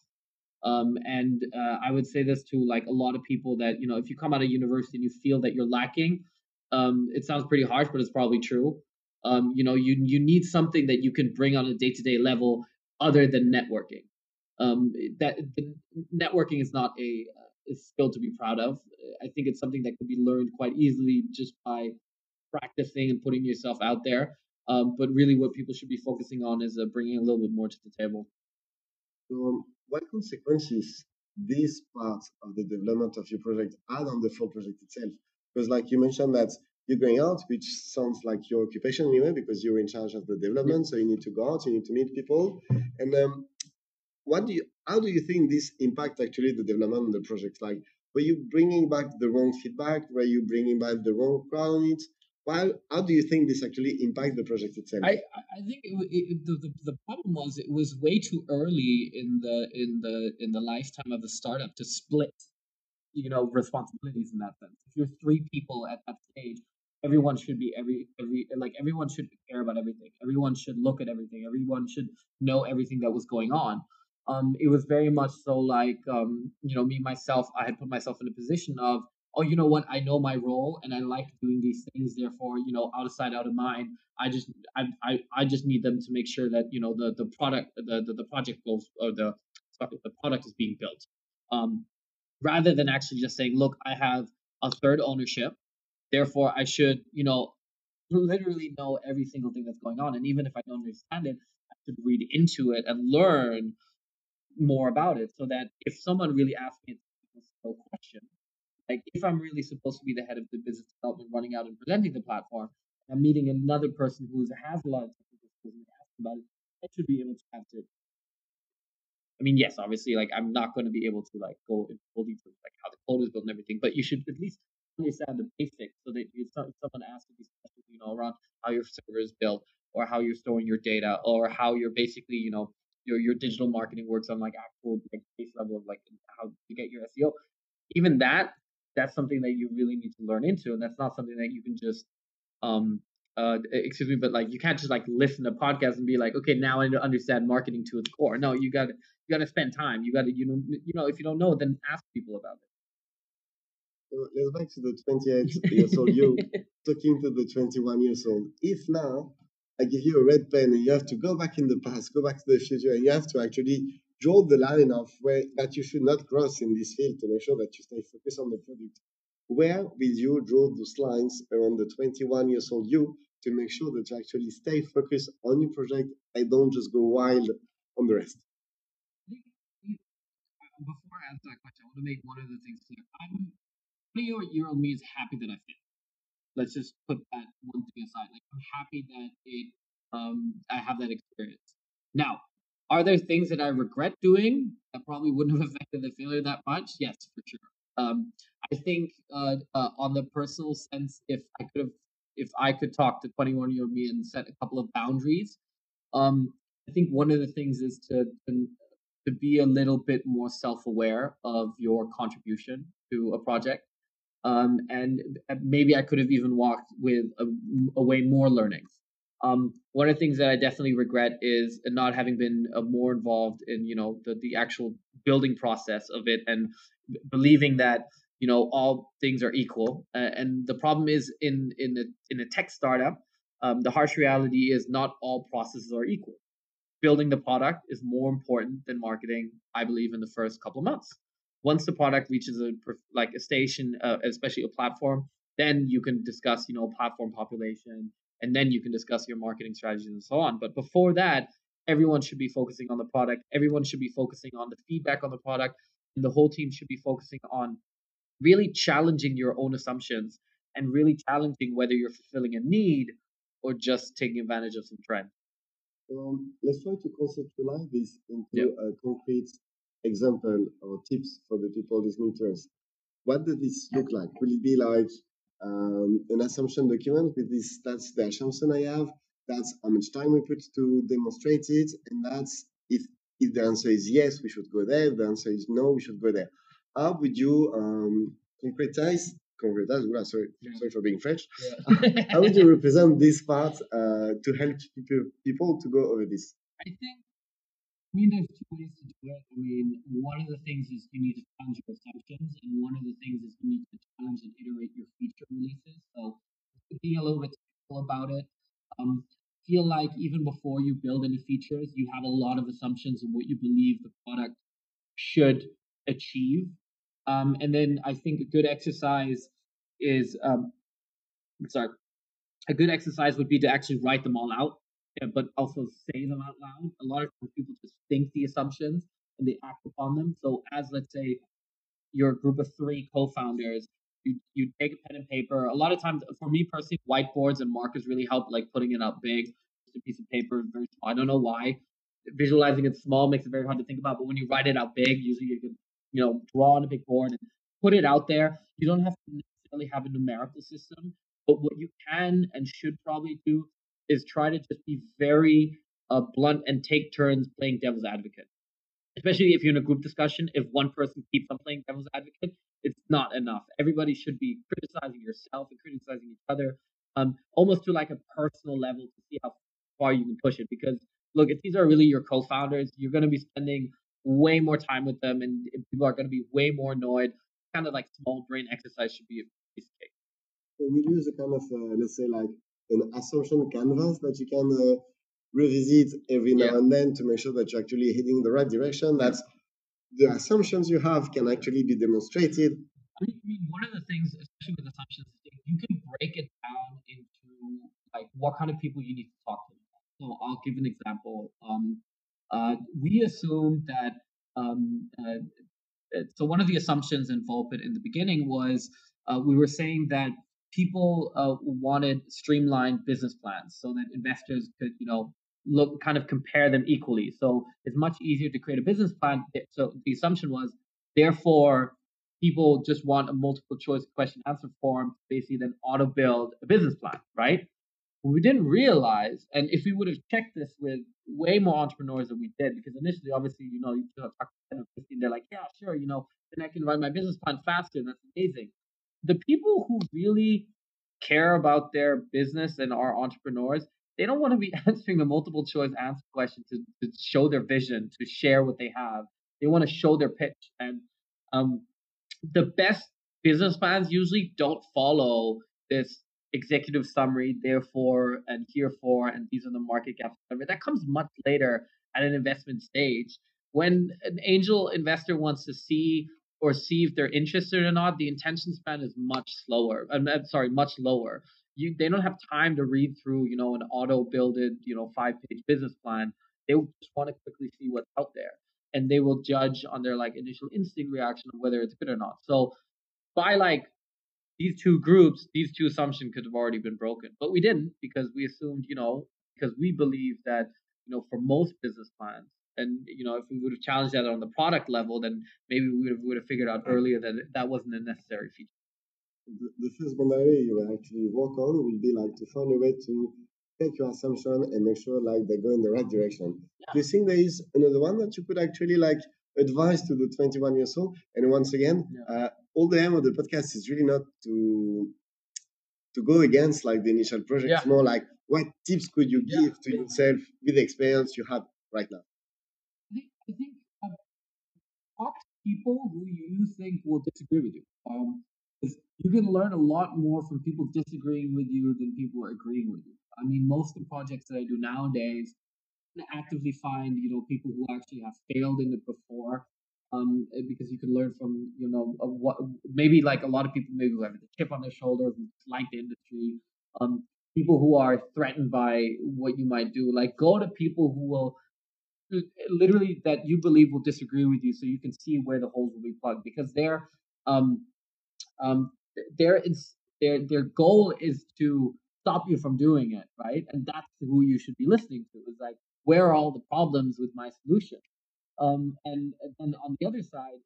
Um, and uh, I would say this to like a lot of people that you know if you come out of university and you feel that you're lacking, um, it sounds pretty harsh, but it's probably true. Um, you know, you you need something that you can bring on a day to day level other than networking. Um, that networking is not a, skill to be proud of. I think it's something that can be learned quite easily just by practicing and putting yourself out there. Um, but really, what people should be focusing on is uh, bringing a little bit more to the table. So, um, what consequences this part of the development of your project had on the full project itself? Because, like you mentioned, that you're going out, which sounds like your occupation anyway, because you're in charge of the development, so you need to go out, you need to meet people. And um, what do you, how do you think this impact actually the development of the project? Like, were you bringing back the wrong feedback? Were you bringing back the wrong crowd it? Why, how do you think this actually impact the project itself? I, I I think it, it- the, the the problem was it was way too early in the in the in the lifetime of the startup to split, you know, responsibilities in that sense. If you're three people at that stage, everyone should be every every like everyone should care about everything. Everyone should look at everything. Everyone should know everything that was going on. Um, it was very much so like um, you know me myself i had put myself in a position of oh you know what? I know my role and i like doing these things therefore you know out of sight out of mind i just i i, I just need them to make sure that you know the the product the the, the project goes or the sorry, the product is being built. Um, rather than actually just saying look i have a third ownership therefore i should you know literally know every single thing that's going on and even if i don't understand it i should read into it and learn more about it so that if someone really asks me a question, like if I'm really supposed to be the head of the business development running out and presenting the platform, I'm meeting another person who has a lot of technical and about it, I should be able to answer. I mean, yes, obviously, like I'm not going to be able to like go into full details like how the code is built and everything, but you should at least understand the basics so that if someone asks these questions, you know, around how your server is built or how you're storing your data or how you're basically, you know, your your digital marketing works on like actual like base level of like how to get your SEO. Even that, that's something that you really need to learn into, and that's not something that you can just um uh excuse me, but like you can't just like listen to podcasts and be like, okay, now I understand marketing to its core. No, you got to you got to spend time. You got to you know you know if you don't know, then ask people about it. let's back to the 28 years old you talking to the 21 years old. If now I give you a red pen and you have to go back in the past, go back to the future, and you have to actually draw the line of where that you should not cross in this field to make sure that you stay focused on the product. Where will you draw those lines around the 21 years old you to make sure that you actually stay focused on your project and don't just go wild on the rest? Before I answer that question, I want to make one of the things clear. I'm 20 year old me is happy that I fit let's just put that one thing aside. Like I'm happy that it um I have that experience. Now, are there things that I regret doing that probably wouldn't have affected the failure that much? Yes, for sure. Um, I think uh, uh, on the personal sense, if I could have, if I could talk to 21 year old me and set a couple of boundaries, um, I think one of the things is to, to to be a little bit more self aware of your contribution to a project um, and uh, maybe I could have even walked with away more learnings. Um, one of the things that I definitely regret is not having been uh, more involved in you know the the actual building process of it and believing that you know all things are equal. Uh, and the problem is in in a in a tech startup, um, the harsh reality is not all processes are equal. Building the product is more important than marketing, I believe, in the first couple of months once the product reaches a like a station, uh, especially a platform, then you can discuss you know platform population, and then you can discuss your marketing strategies and so on. But before that, everyone should be focusing on the product. Everyone should be focusing on the feedback on the product, and the whole team should be focusing on really challenging your own assumptions and really challenging whether you're fulfilling a need or just taking advantage of some trend. Um, let's try to conceptualize this into yep. a concrete example or tips for the people listening to us. What does this look like? Will it be like um, an assumption document with this? That's the assumption I have. That's how much time we put to demonstrate it, and that's if if the answer is yes, we should go there. If the answer is no, we should go there. How would you um, concretize? Concretize. Sorry, yeah. sorry for being French. Yeah. How would you represent this part uh, to help people people to go over this? I think I mean, there's two ways to do it. I mean, one of the things is you need to challenge your assumptions, and one of the things is you need to challenge and iterate your feature releases. So, being a little bit technical about it, um, feel like even before you build any features, you have a lot of assumptions of what you believe the product should achieve. Um, and then I think a good exercise is, um, sorry, a good exercise would be to actually write them all out but also say them out loud. A lot of times people just think the assumptions and they act upon them. So as let's say you're group of three co-founders, you you take a pen and paper. A lot of times, for me personally, whiteboards and markers really help, like putting it up big. Just a piece of paper, very small. I don't know why. Visualizing it small makes it very hard to think about, but when you write it out big, usually you can, you know, draw on a big board and put it out there. You don't have to necessarily have a numerical system, but what you can and should probably do is try to just be very uh, blunt and take turns playing devil's advocate. Especially if you're in a group discussion, if one person keeps on playing devil's advocate, it's not enough. Everybody should be criticizing yourself and criticizing each other, um, almost to like a personal level to see how far you can push it. Because look, if these are really your co-founders, you're going to be spending way more time with them, and people are going to be way more annoyed. Kind of like small brain exercise should be a piece of cake. So we use a kind of uh, let's say like an assumption canvas that you can uh, revisit every now Yeah. and then to make sure that you're actually heading the right direction. That the assumptions you have can actually be demonstrated. I mean, one of the things, especially with assumptions, you can break it down into like what kind of people you need to talk to. So I'll give an example. Um, uh, we assumed that. Um, uh, uh, so one of the assumptions in in the beginning was uh, we were saying that people uh, wanted streamlined business plans so that investors could, you know, look kind of compare them equally. So it's much easier to create a business plan. So the assumption was, therefore, people just want a multiple choice question answer form to basically then auto build a business plan, right? We didn't realize, and if we would have checked this with way more entrepreneurs than we did, because initially, obviously, you know, you talk to 10 or 15, they're like, yeah, sure, you know, then I can write my business plan faster. That's amazing. The people who really care about their business and are entrepreneurs, they don't want to be answering a multiple choice answer question to, to show their vision, to share what they have. They want to show their pitch. And um, the best business plans usually don't follow this executive summary, therefore and herefore, and these are the market gaps. That comes much later at an investment stage. When an angel investor wants to see or see if they're interested or not, the intention span is much slower. I'm, I'm sorry, much lower. You they don't have time to read through, you know, an auto builded, you know, five page business plan. They just want to quickly see what's out there. And they will judge on their like initial instinct reaction of whether it's good or not. So by like these two groups, these two assumptions could have already been broken. But we didn't because we assumed, you know, because we believe that, you know, for most business plans, and you know, if we would have challenged that on the product level, then maybe we would have, would have figured out earlier that that wasn't a necessary feature. The, the first boundary you will actually work on will be like to find a way to take your assumption and make sure like they go in the right direction. Do you think there is another one that you could actually like advise to the 21 years old? And once again, Yeah. uh, all the aim of the podcast is really not to to go against like the initial project. It's more like what tips could you Yeah. give to yourself with the experience you have right now? People who you think will disagree with you. Um, you can learn a lot more from people disagreeing with you than people agreeing with you. I mean, most of the projects that I do nowadays, I actively find you know people who actually have failed in it before. Um, because you can learn from you know what maybe like a lot of people maybe who have a chip on their shoulder who like the industry. Um, people who are threatened by what you might do, like go to people who will literally that you believe will disagree with you so you can see where the holes will be plugged because their um um their is their their goal is to stop you from doing it right? And that's who you should be listening to is like where are all the problems with my solution? Um and and then on the other side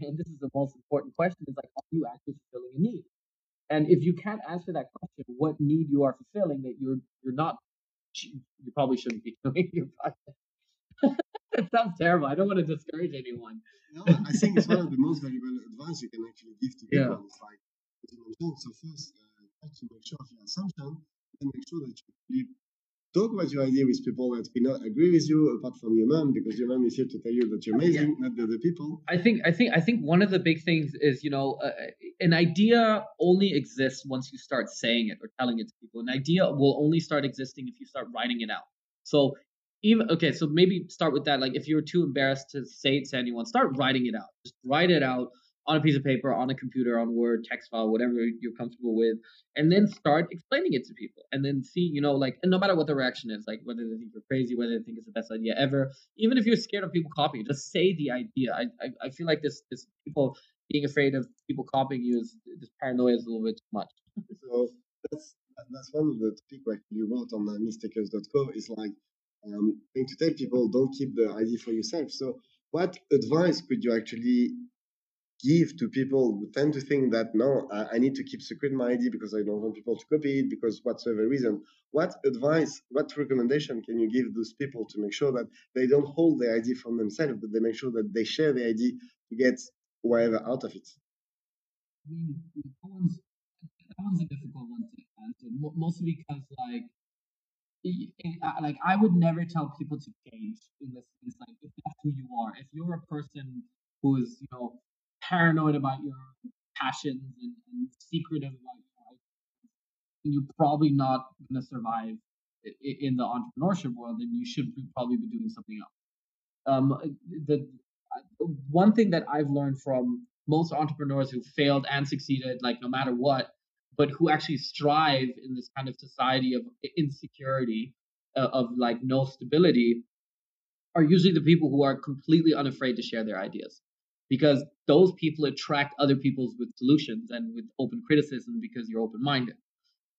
and this is the most important question is like are you actually fulfilling a need? And if you can't answer that question what need you are fulfilling that you're you're not you probably shouldn't be doing your project it sounds terrible. I don't want to discourage anyone. No, I think it's one of the most valuable advice you can actually give to Yeah. people. It's like, as you mentioned, so first, uh, try to make sure of your assumption, then make sure that you talk about your idea with people that may not agree with you, apart from your mom, because your mom is here to tell you that you're amazing, not the other people. I think I think I think one of the big things is you know uh, an idea only exists once you start saying it or telling it to people. An idea will only start existing if you start writing it out. So even okay, so maybe start with that. Like if you're too embarrassed to say it to anyone, start writing it out. Just write it out on a piece of paper, on a computer, on Word, text file, whatever you're comfortable with, and then start explaining it to people. And then see, you know, like, and no matter what the reaction is, like whether they think you're crazy, whether they think it's the best idea ever, even if you're scared of people copying, just say the idea. I I, I feel like this this people being afraid of people copying you is this paranoia is a little bit too much. So that's that's one of the topic where you wrote on uh, mistakers.co is like um, trying to tell people don't keep the idea for yourself. So what advice could you actually give to people who tend to think that no, I, I need to keep secret my ID because I don't want people to copy it because whatsoever reason. What advice, what recommendation can you give those people to make sure that they don't hold the ID from themselves, but they make sure that they share the ID to get whatever out of it? I mean, that one's that one's a difficult one to answer, mostly because like Uh, like I would never tell people to change in this. It's like if that's who you are. If you're a person who is, you know, paranoid about your passions and, and secretive about your life, you're probably not to survive in the entrepreneurship world. And you should probably be doing something else. Um, uh, the uh, one thing that I've learned from most entrepreneurs who failed and succeeded, like no matter what, but who actually strive in this kind of society of insecurity, uh, of like no stability, are usually the people who are completely unafraid to share their ideas because those people attract other people with solutions and with open criticism because you're open minded.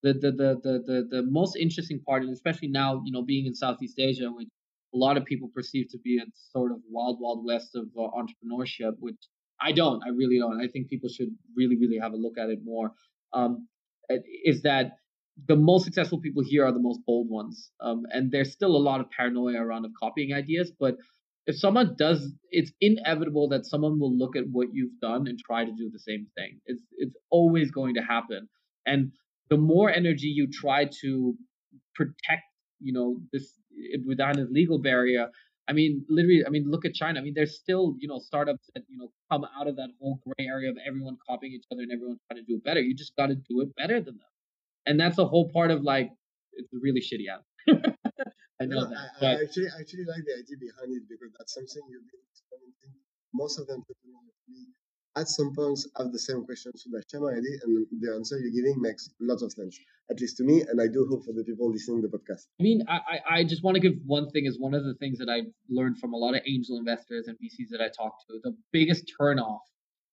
The, the, the, the, the, the most interesting part, and especially now, you know, being in Southeast Asia, which a lot of people perceive to be a sort of wild, wild west of uh, entrepreneurship, which I don't. I really don't. I think people should really, really have a look at it more. Um, is that the most successful people here are the most bold ones, um, and there's still a lot of paranoia around of copying ideas. But if someone does, it's inevitable that someone will look at what you've done and try to do the same thing. It's it's always going to happen, and the more energy you try to protect, you know, this without a legal barrier, I mean, literally, I mean, look at China. I mean, there's still, you know, startups that, you know, come out of that whole gray area of everyone copying each other and everyone trying to do it better. You just got to do it better than them. And that's a whole part of like, it's a really shitty app. I know that. I, I, actually, actually like the idea behind it because that's something you've been experimenting. Most of them at some points have the same question to the Shema ID, and the answer you're giving makes lots of sense, at least to me, and I do hope for the people listening to the podcast. I mean, I, I just want to give one thing is one of the things that I've learned from a lot of angel investors and VCs that I talk to. The biggest turnoff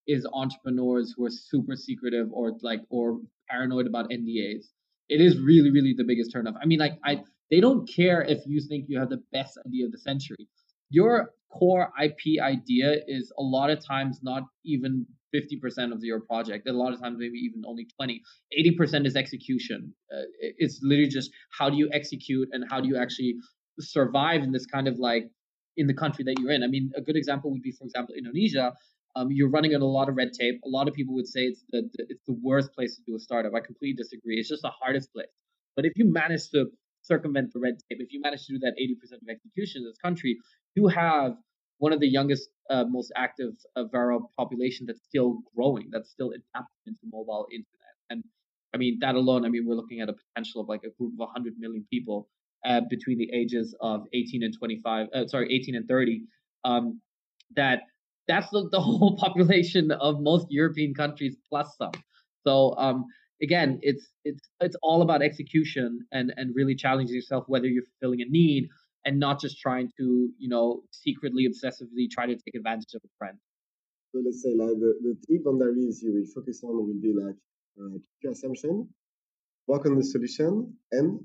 is entrepreneurs who are super secretive or like or paranoid about NDAs. It is really, really the biggest turnoff. I mean, like I they don't care if you think you have the best idea of the century. Your core IP idea is a lot of times not even 50% of your project. A lot of times, maybe even only 20. 80% is execution. Uh, it's literally just how do you execute and how do you actually survive in this kind of like in the country that you're in. I mean, a good example would be, for example, Indonesia. Um, you're running on a lot of red tape. A lot of people would say it's the, the it's the worst place to do a startup. I completely disagree. It's just the hardest place. But if you manage to circumvent the red tape, if you manage to do that 80% of execution in this country, you have one of the youngest, uh, most active uh, viral population that's still growing, that's still adapting into mobile internet. And I mean, that alone, I mean, we're looking at a potential of like a group of 100 million people uh, between the ages of 18 and 25, uh, sorry, 18 and 30. Um, that that's the, the whole population of most European countries plus some. So um, again, it's it's it's all about execution and and really challenging yourself whether you're fulfilling a need and not just trying to, you know, secretly, obsessively try to take advantage of a friend. So let's say like the, the three boundaries you will focus on will be like uh, your assumption, work on the solution, and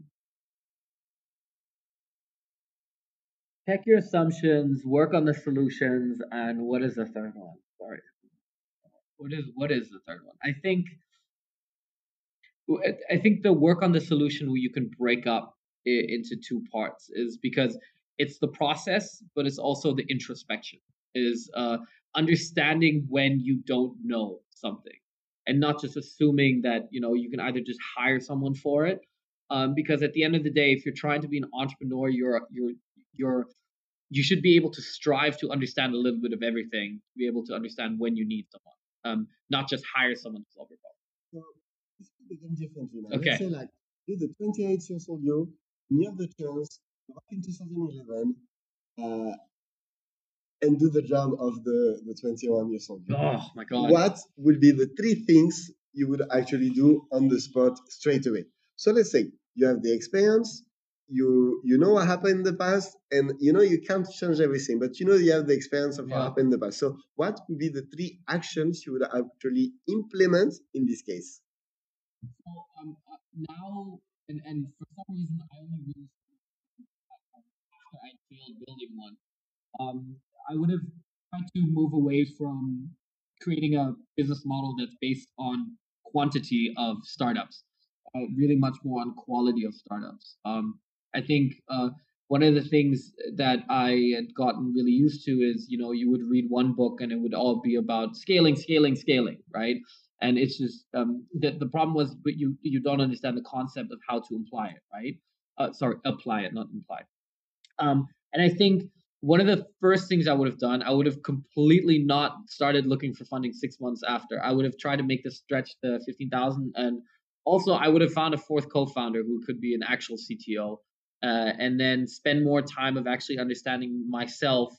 check your assumptions, work on the solutions, and what is the third one? Sorry. What is what is the third one? I think I think the work on the solution where you can break up into two parts is because it's the process, but it's also the introspection. Is uh, understanding when you don't know something, and not just assuming that you know you can either just hire someone for it. Um, because at the end of the day, if you're trying to be an entrepreneur, you're you're you're you should be able to strive to understand a little bit of everything, to be able to understand when you need someone, um, not just hire someone to solve your problem. Begin differently now. Okay. Let's say like you're the 28 years old you You have the chance back in 2011 uh, and do the job of the, the 21 years old. Oh my God. What would be the three things you would actually do on the spot straight away? So let's say you have the experience, you you know what happened in the past, and you know you can't change everything, but you know you have the experience of yeah. what happened in the past. So what would be the three actions you would actually implement in this case? So um, uh, now and and for some reason I only really after I failed building one. Um, I would have tried to move away from creating a business model that's based on quantity of startups, uh, really much more on quality of startups. Um, I think uh, one of the things that I had gotten really used to is, you know, you would read one book and it would all be about scaling, scaling, scaling, right? And it's just um, the, the problem was but you you don't understand the concept of how to imply it right Uh, sorry, apply it, not imply. Um, and I think one of the first things I would have done, I would have completely not started looking for funding six months after. I would have tried to make this stretch the 15,000. And also, I would have found a fourth co founder who could be an actual CTO uh, and then spend more time of actually understanding myself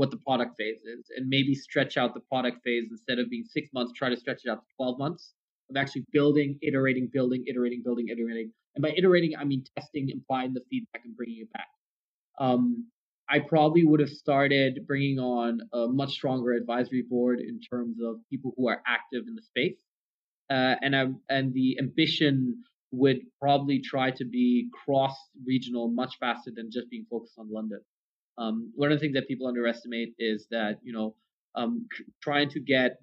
what the product phase is and maybe stretch out the product phase instead of being six months, try to stretch it out to 12 months of actually building, iterating, building, iterating, building, iterating. And by iterating, I mean testing, applying the feedback, and bringing it back. Um, I probably would have started bringing on a much stronger advisory board in terms of people who are active in the space. Uh, and I, and the ambition would probably try to be cross regional much faster than just being focused on London. Um, one of the things that people underestimate is that you know um, trying to get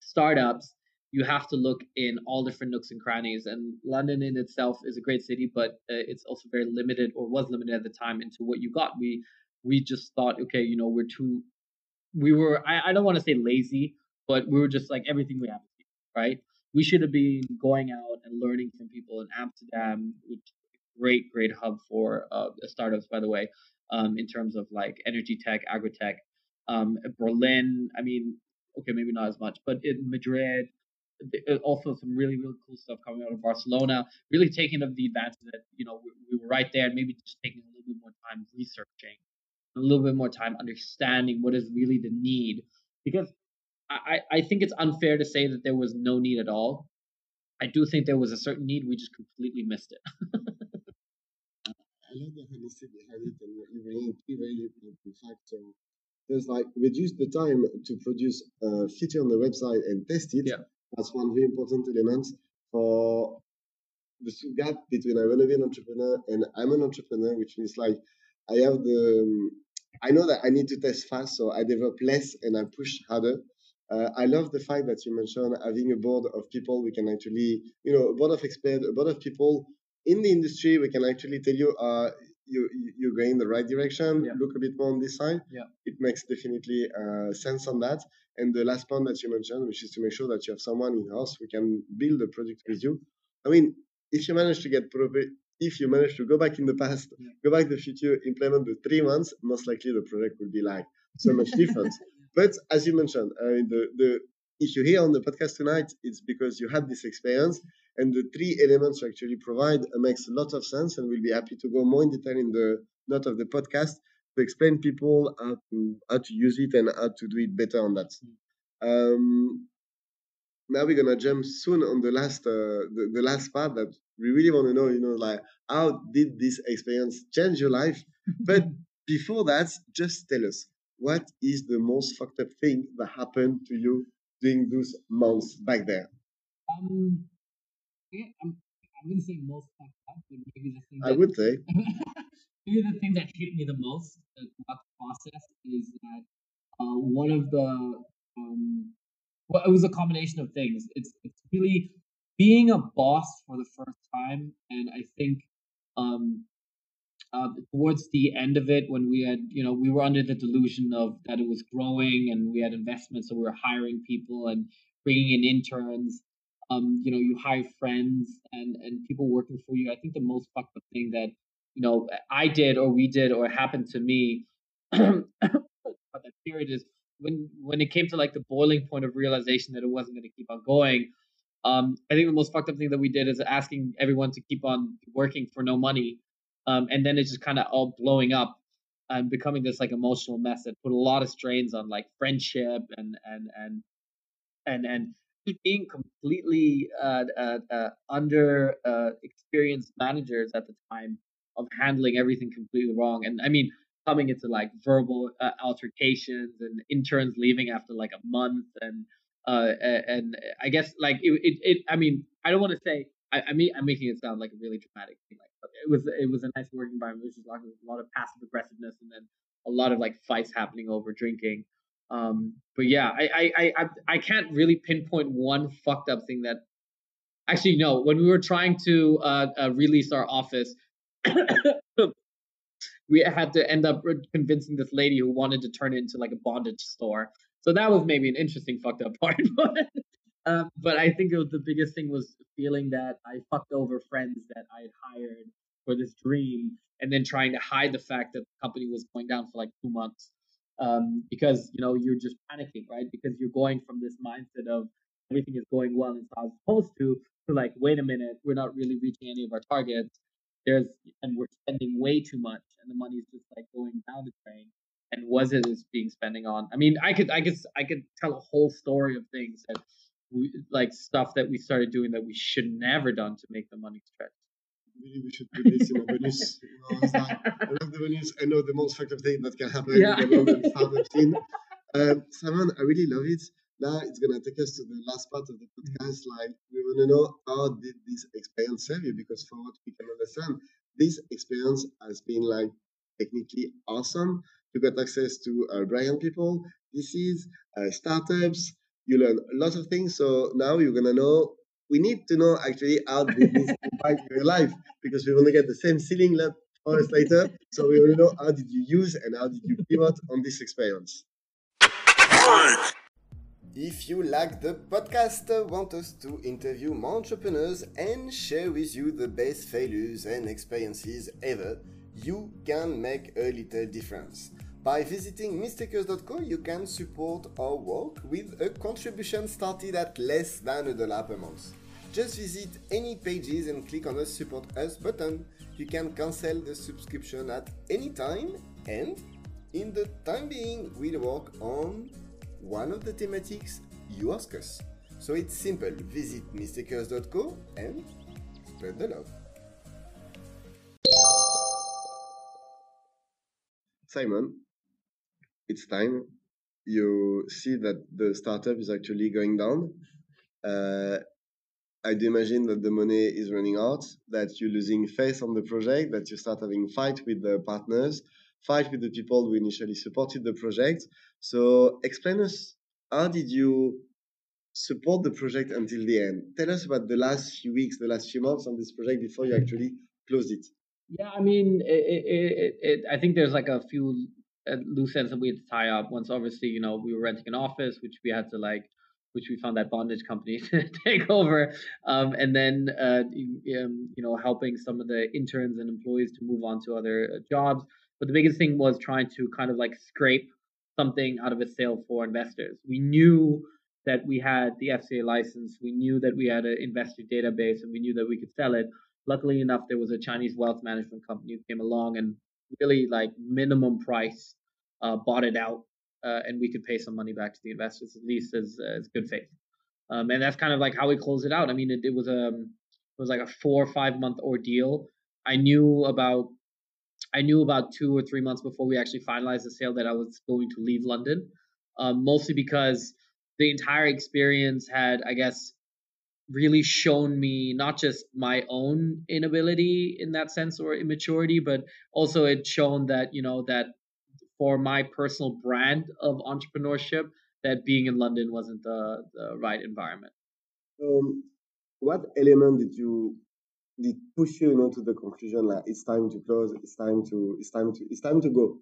startups, you have to look in all different nooks and crannies. And London in itself is a great city, but uh, it's also very limited, or was limited at the time, into what you got. We we just thought, okay, you know, we're too, we were, I, I don't want to say lazy, but we were just like everything we have, right? We should have been going out and learning from people in Amsterdam, which great, great hub for uh, startups, by the way, um, in terms of like energy tech, agri tech. Um, Berlin, I mean, okay, maybe not as much, but in Madrid, also some really really cool stuff coming out of Barcelona. Really taking of the advantage that you know we, we, were right there, and maybe just taking a little bit more time researching a little bit more time understanding what is really the need because I, I think it's unfair to say that there was no need at all. I do think there was a certain need, we just completely missed it. I love the honesty behind it and you bring three very important factors. There's like reduce the time to produce a feature on the website and test it. Yeah. That's one very important element for the gap between I want to be an entrepreneur and I'm an entrepreneur, which means like I have the I know that I need to test fast, so I develop less and I push harder. Uh, I love the fact that you mentioned having a board of people we can actually, you know, a board of experts, a board of people in the industry. We can actually tell you, uh, you you're going the right direction. Yeah. Look a bit more on this side. Yeah. It makes definitely uh, sense on that. And the last point that you mentioned, which is to make sure that you have someone in house who can build the product with you. I mean, if you manage to get if you manage to go back in the past, yeah. go back the future, implement the three months, most likely the project will be like so much different. but as you mentioned, uh, the the if you're here on the podcast tonight, it's because you had this experience, and the three elements you actually provide uh, makes a lot of sense, and we'll be happy to go more in detail in the note of the podcast to explain people how to how to use it and how to do it better on that. Um, now we're gonna jump soon on the last uh, the, the last part that we really want to know you know like how did this experience change your life? But before that just tell us what is the most fucked up thing that happened to you during those months back there? Um yeah, I'm, I wouldn't say most fucked up but maybe the thing that, I would say maybe the thing that hit me the most about the process is that uh, one of the um, well, it was a combination of things. It's it's really being a boss for the first time, and I think um, uh, towards the end of it, when we had you know we were under the delusion of that it was growing and we had investments, so we were hiring people and bringing in interns. Um, you know, you hire friends and and people working for you. I think the most fucked up thing that you know I did or we did or happened to me that period is when when it came to like the boiling point of realization that it wasn't going to keep on going, um, I think the most fucked up thing that we did is asking everyone to keep on working for no money, um, and then it's just kind of all blowing up and becoming this like emotional mess that put a lot of strains on like friendship and and and and and being completely uh, uh, uh, under uh, experienced managers at the time of handling everything completely wrong. And I mean, coming into like verbal uh, altercations and interns leaving after like a month and uh and I guess like it it, it I mean I don't want to say I, I mean I'm making it sound like a really dramatic thing like it was it was a nice working environment there's just like a lot of passive aggressiveness and then a lot of like fights happening over drinking um but yeah I I I I can't really pinpoint one fucked up thing that actually no when we were trying to uh, uh release our office we had to end up convincing this lady who wanted to turn it into like a bondage store. So that was maybe an interesting fucked up part. but, uh, but I think was the biggest thing was feeling that I fucked over friends that I had hired for this dream and then trying to hide the fact that the company was going down for like two months um, because you know you're just panicking right? Because you're going from this mindset of everything is going well and it's supposed to to like wait a minute we're not really reaching any of our targets. There's and we're spending way too much and the money's just like going down the drain. And was it is being spending on i mean i could i could i could tell a whole story of things that we, like stuff that we started doing that we should never done to make the money stretch maybe we should put this in a bonus. You know, it's like, I love the bonus. I know the most fucked up thing that can happen Yeah. in the London startup scene. Um, Simon, I really love it. Now it's gonna take us to the last part of the podcast. Like we want to know how did this experience serve you? Because from what we can understand, this experience has been like technically awesome. You got access to uh, brilliant people, VCs, uh, startups. You learn a lot of things. So now you're gonna know. We need to know actually how did this impact your life because we to get the same ceiling lab hours later. So we want to know how did you use and how did you pivot on this experience. If you like the podcast, want us to interview more entrepreneurs and share with you the best failures and experiences ever, you can make a little difference. By visiting mistakers.co, you can support our work with a contribution started at less than a dollar per month. Just visit any pages and click on the support us button. You can cancel the subscription at any time and in the time being we'll work on one of the thematics you ask us. So it's simple. Visit mistakers.co and spread the love. Simon, it's time. You see that the startup is actually going down. Uh, I do imagine that the money is running out, that you're losing faith on the project, that you start having fight with the partners, fight with the people who initially supported the project. So explain us how did you support the project until the end? Tell us about the last few weeks, the last few months on this project before you actually closed it. Yeah, I mean, it, it, it, I think there's like a few uh, loose ends that we had to tie up. Once, obviously, you know, we were renting an office, which we had to like, which we found that bondage company to take over, um, and then uh, you, um, you know, helping some of the interns and employees to move on to other uh, jobs. But the biggest thing was trying to kind of like scrape something out of a sale for investors. We knew that we had the FCA license, we knew that we had an investor database, and we knew that we could sell it luckily enough there was a chinese wealth management company who came along and really like minimum price uh, bought it out uh, and we could pay some money back to the investors at least as, as good faith. Um, and that's kind of like how we closed it out. I mean it, it was a it was like a four or five month ordeal. I knew about i knew about two or three months before we actually finalized the sale that i was going to leave london um, mostly because the entire experience had i guess really shown me not just my own inability in that sense or immaturity but also it shown that you know that for my personal brand of entrepreneurship that being in london wasn't the, the right environment. Um, what element did you did push you, you know, to the conclusion like it's time to close, it's time to, it's time to, it's time to go?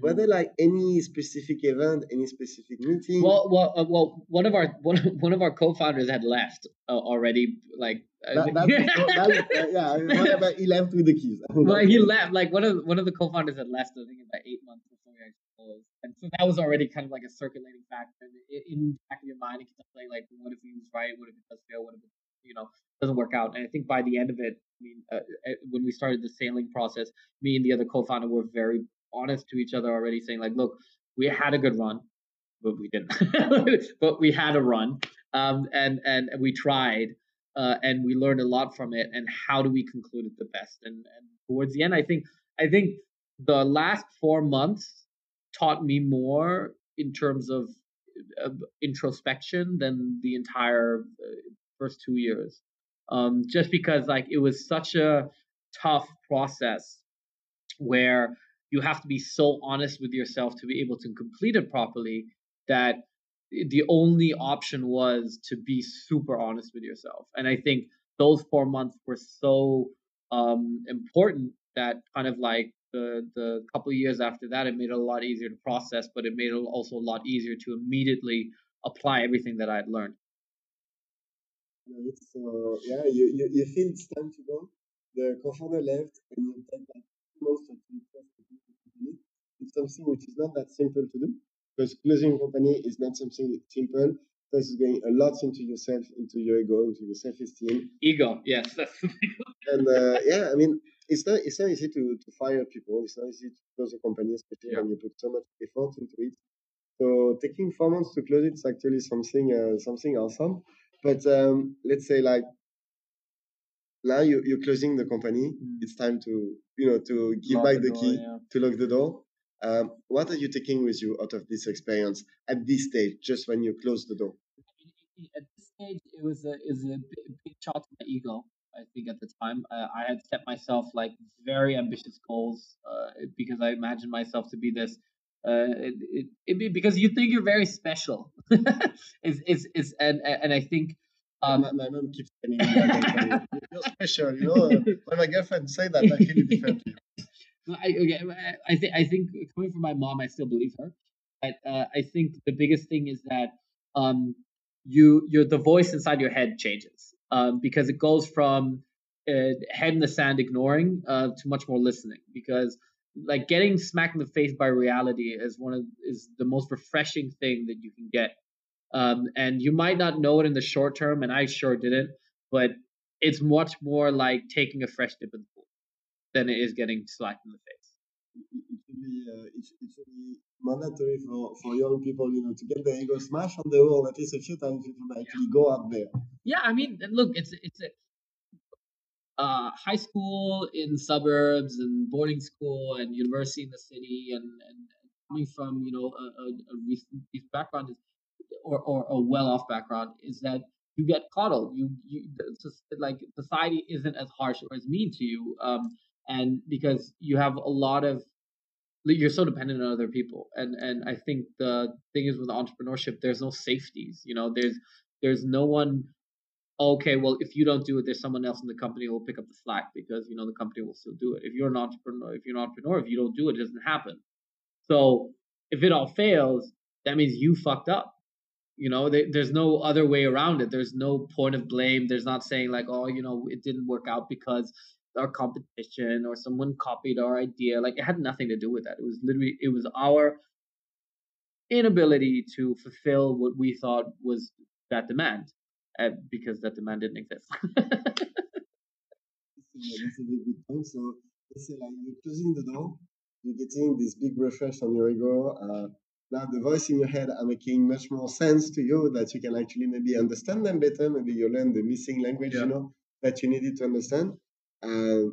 Were there like any specific event, any specific meeting? well well uh, well one of our one, one of our co-founders had left uh, already like uh, that, that, that- yeah, I mean, what about he left with the keys? well, he left. Like one of one of the co-founders had left. I think about eight months before we actually closed, and so that was already kind of like a circulating factor in, in the back of your mind. It kept playing like, what if he was right? What if it does fail? What if it you know doesn't work out? And I think by the end of it, I mean, uh, uh, when we started the sailing process, me and the other co-founder were very honest to each other already, saying like, look, we had a good run, but we didn't. but we had a run, um, and and we tried uh, and we learned a lot from it and how do we conclude it the best and, and towards the end i think i think the last four months taught me more in terms of uh, introspection than the entire uh, first two years um, just because like it was such a tough process where you have to be so honest with yourself to be able to complete it properly that the only option was to be super honest with yourself. And i think those four months were so um important that kind of like the the couple years after that it made it a lot easier to process but it made it also a lot easier to immediately apply everything that i had learned It's, uh, yeah, you, you, you feel it's time to go. the co-founder left and you take like to close the it's something which is not that simple to do because closing a company is not something simple. This is going a lot into yourself, into your ego, into your self-esteem. Ego, yes, that's and uh, yeah, I mean, it's not it's not easy to, to fire people. It's not easy to close a company, especially yeah. when you put so much effort into it. So taking four months to close it is actually something uh, something awesome. But um, let's say like now you, you're closing the company. Mm. It's time to you know to give lock back the, door, key yeah. to lock the door. Um, what are you taking with you out of this experience at this stage, just when you close the door? At this stage, it was a is a big shot to my ego. I think at the time uh, I had set myself like very ambitious goals uh, because I imagined myself to be this. Uh, it, it, it because you think you're very special. is is is and and I think um, my, my mom keeps telling me that you're special. You know, when my girlfriend say that, I feel differently. I, okay, I think I think coming from my mom, I still believe her. But uh, I think the biggest thing is that um, you your the voice inside your head changes um, because it goes from uh, head in the sand ignoring uh, to much more listening because like getting smacked in the face by reality is one of is the most refreshing thing that you can get. Um, and you might not know it in the short term and i sure didn't but it's much more like taking a fresh dip in the pool than it is getting slapped in the face. It should be uh, it, it should be mandatory for, for young people, you know, to get the ego smashed on the wall at least a few times before they actually go up there. Yeah, I mean, look, it's it's a uh, high school in suburbs and boarding school and university in the city and, and coming from you know a, a, a background is, or, or a well-off background is that you get coddled. You you just, like society isn't as harsh or as mean to you. Um, and because you have a lot of you're so dependent on other people and and i think the thing is with entrepreneurship there's no safeties you know there's there's no one okay well if you don't do it there's someone else in the company who will pick up the slack because you know the company will still do it. If you're an entrepreneur if you're an entrepreneur if you don't do it it doesn't happen. So if it all fails that means you fucked up. You know there, there's no other way around it. There's no point of blame. There's not saying like oh you know it didn't work out because our competition or someone copied our idea. Like it had nothing to do with that. It was literally it was our inability to fulfill what we thought was that demand, uh, because that demand didn't exist. that's, a, a very good point. So let's say like you're closing the door, you're getting this big refresh on your ego. Uh, now the voice in your head are making much more sense to you that you can actually maybe understand them better. Maybe you learn the missing language, yeah. you know, that you needed to understand. Uh,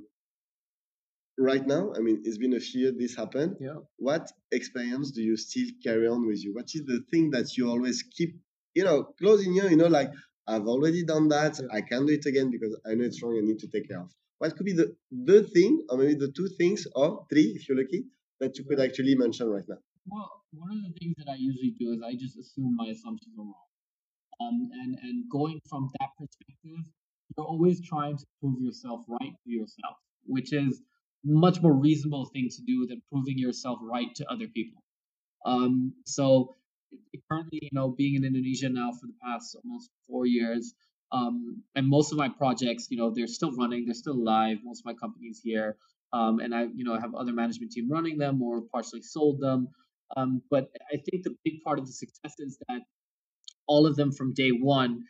right now, I mean, it's been a few years this happened. Yeah. What experience do you still carry on with you? What is the thing that you always keep, you know, close in you, you know, like, I've already done that. I can do it again because I know it's wrong. I need to take care of. What could be the, the thing, or maybe the two things, or three, if you're lucky, that you could actually mention right now? Well, one of the things that I usually do is I just assume my assumptions are wrong. Um, and, and going from that perspective, you're always trying to prove yourself right to yourself, which is much more reasonable thing to do than proving yourself right to other people. Um, so currently, you know, being in Indonesia now for the past almost four years, um, and most of my projects, you know, they're still running, they're still live. Most of my companies here, um, and I, you know, have other management team running them or partially sold them. Um, but I think the big part of the success is that all of them from day one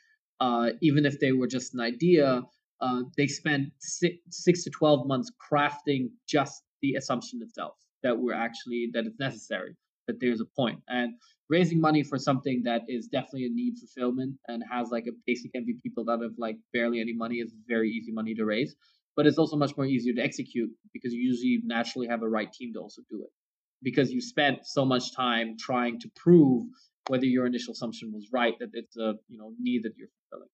uh, even if they were just an idea, uh, they spent six, six to 12 months crafting just the assumption itself that we're actually, that it's necessary, that there's a. And raising money for something that is definitely a need fulfillment and has like a basic MVP built out of like barely any money is very easy money to raise. But it's also much more easier to execute because you usually naturally have a right team to also do it. Because you spent so much time trying to prove whether your initial assumption was right that it's a you know need that you're fulfilling.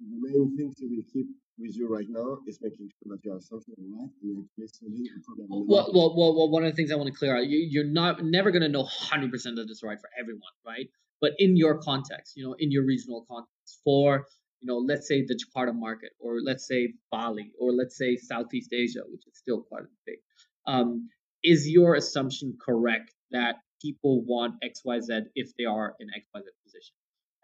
The main thing will keep with you right now is making sure that your assumption is right and you're solving a problem. Well, well, well, well, one of the things I want to clear out, you, you're not never going to know 100% that it's right for everyone, right? But in your context, you know, in your regional context, for you know, let's say the Jakarta market, or let's say Bali, or let's say Southeast Asia, which is still quite a big. Um, is your assumption correct that people want XYZ if they are in XYZ position.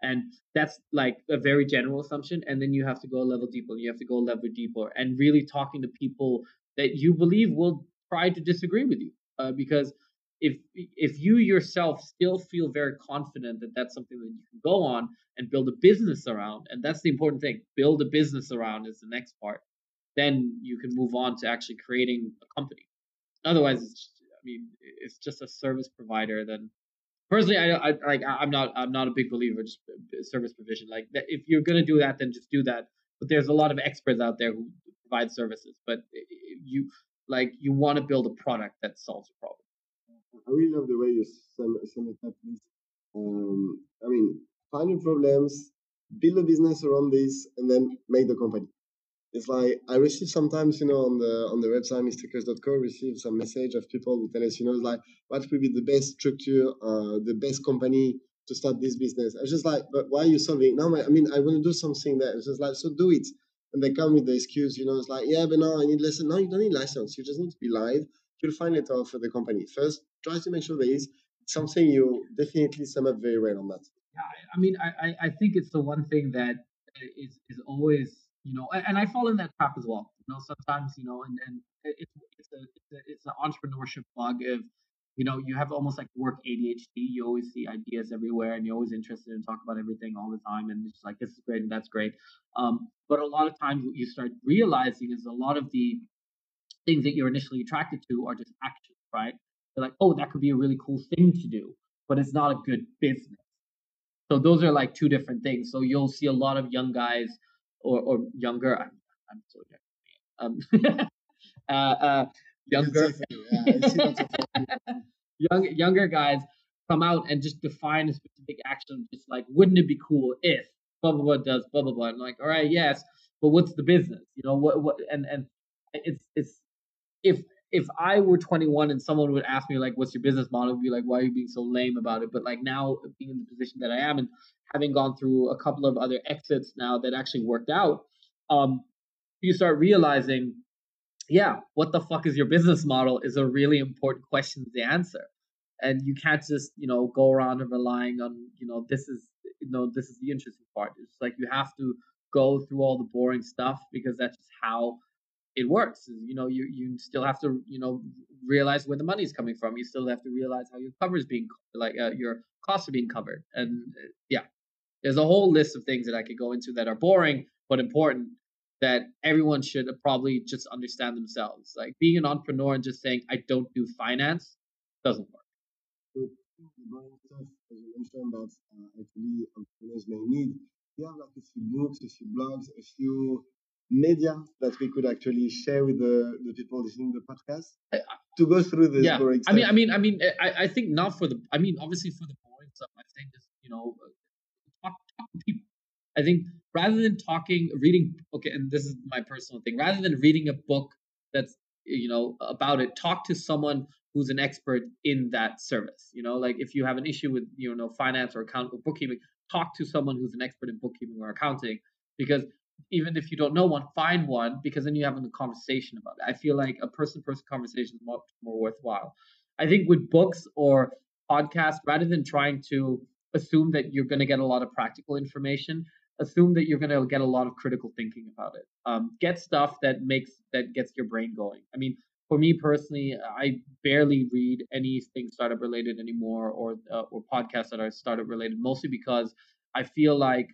And that's like a very general assumption. And then you have to go a level deeper. You have to go a level deeper and really talking to people that you believe will try to disagree with you. Uh, because if if you yourself still feel very confident that that's something that you can go on and build a business around, and that's the important thing, build a business around is the next part. Then you can move on to actually creating a company. Otherwise, it's just, I mean, it's just a service provider. Then personally, I, I like I'm not I'm not a big believer just service provision. Like if you're gonna do that, then just do that. But there's a lot of experts out there who provide services. But you like you want to build a product that solves a problem. I really love the way you sum, sum it up. Um, I mean, find your problems, build a business around this, and then make the company. It's like I receive sometimes, you know, on the on the website mistakers.co, receive some message of people who tell us, you know, like what would be the best structure, uh, the best company to start this business. I was just like, but why are you solving? No, I mean, I want to do something that It's just like, so do it. And they come with the excuse, you know, it's like, yeah, but no, I need license. No, you don't need license. You just need to be live. You'll find it out for the company. First, try to make sure there is something you definitely sum up very well on that. Yeah, I mean, I, I think it's the one thing that is, is always, you know, and I fall in that trap as well. You know, sometimes, you know, and, and it's, it's, a, it's, a, it's an entrepreneurship bug of, you know, you have almost like work ADHD. You always see ideas everywhere, and you're always interested in talk about everything all the time, and it's like this is great and that's great. Um, but a lot of times, what you start realizing is a lot of the things that you're initially attracted to are just actions, right? They're like, oh, that could be a really cool thing to do, but it's not a good business. So those are like two different things. So you'll see a lot of young guys or, or younger. I'm, I'm so young. Um, uh, uh, younger, young, younger guys come out and just define a specific action. Just like, wouldn't it be cool if blah blah blah does blah blah blah? I'm like, all right, yes, but what's the business? You know what? What? And and it's it's if if I were 21 and someone would ask me like, "What's your business model?" I'd be like, "Why are you being so lame about it?" But like now, being in the position that I am and having gone through a couple of other exits now that actually worked out, um, you start realizing yeah, what the fuck is your business model is a really important question to answer. And you can't just, you know, go around and relying on, you know, this is, you know, this is the interesting part. It's like you have to go through all the boring stuff because that's just how it works. You know, you you still have to, you know, realize where the money is coming from. You still have to realize how your cover is being, like, uh, your costs are being covered. And uh, yeah, there's a whole list of things that I could go into that are boring but important that everyone should probably just understand themselves. Like being an entrepreneur and just saying I don't do finance doesn't work. So, stuff, as you mentioned, that uh, actually entrepreneurs may need. Do you have like a few books, a few blogs, a few media that we could actually share with the, the people listening to the podcast I, to go through this yeah. boring stuff? I mean, I mean, I mean, I, I think not for the. I mean, obviously for the boring stuff, I think just you know, talk, talk to people I think rather than talking, reading, okay, and this is my personal thing, rather than reading a book that's, you know, about it, talk to someone who's an expert in that service. You know, like if you have an issue with, you know, finance or account or bookkeeping, talk to someone who's an expert in bookkeeping or accounting because even if you don't know one, find one because then you have a conversation about it. I feel like a person person conversation is much more worthwhile. I think with books or podcasts, rather than trying to assume that you're going to get a lot of practical information, assume that you're going to get a lot of critical thinking about it. Um, get stuff that makes that gets your brain going. I mean, for me personally, I barely read anything startup related anymore, or uh, or podcasts that are startup related, mostly because I feel like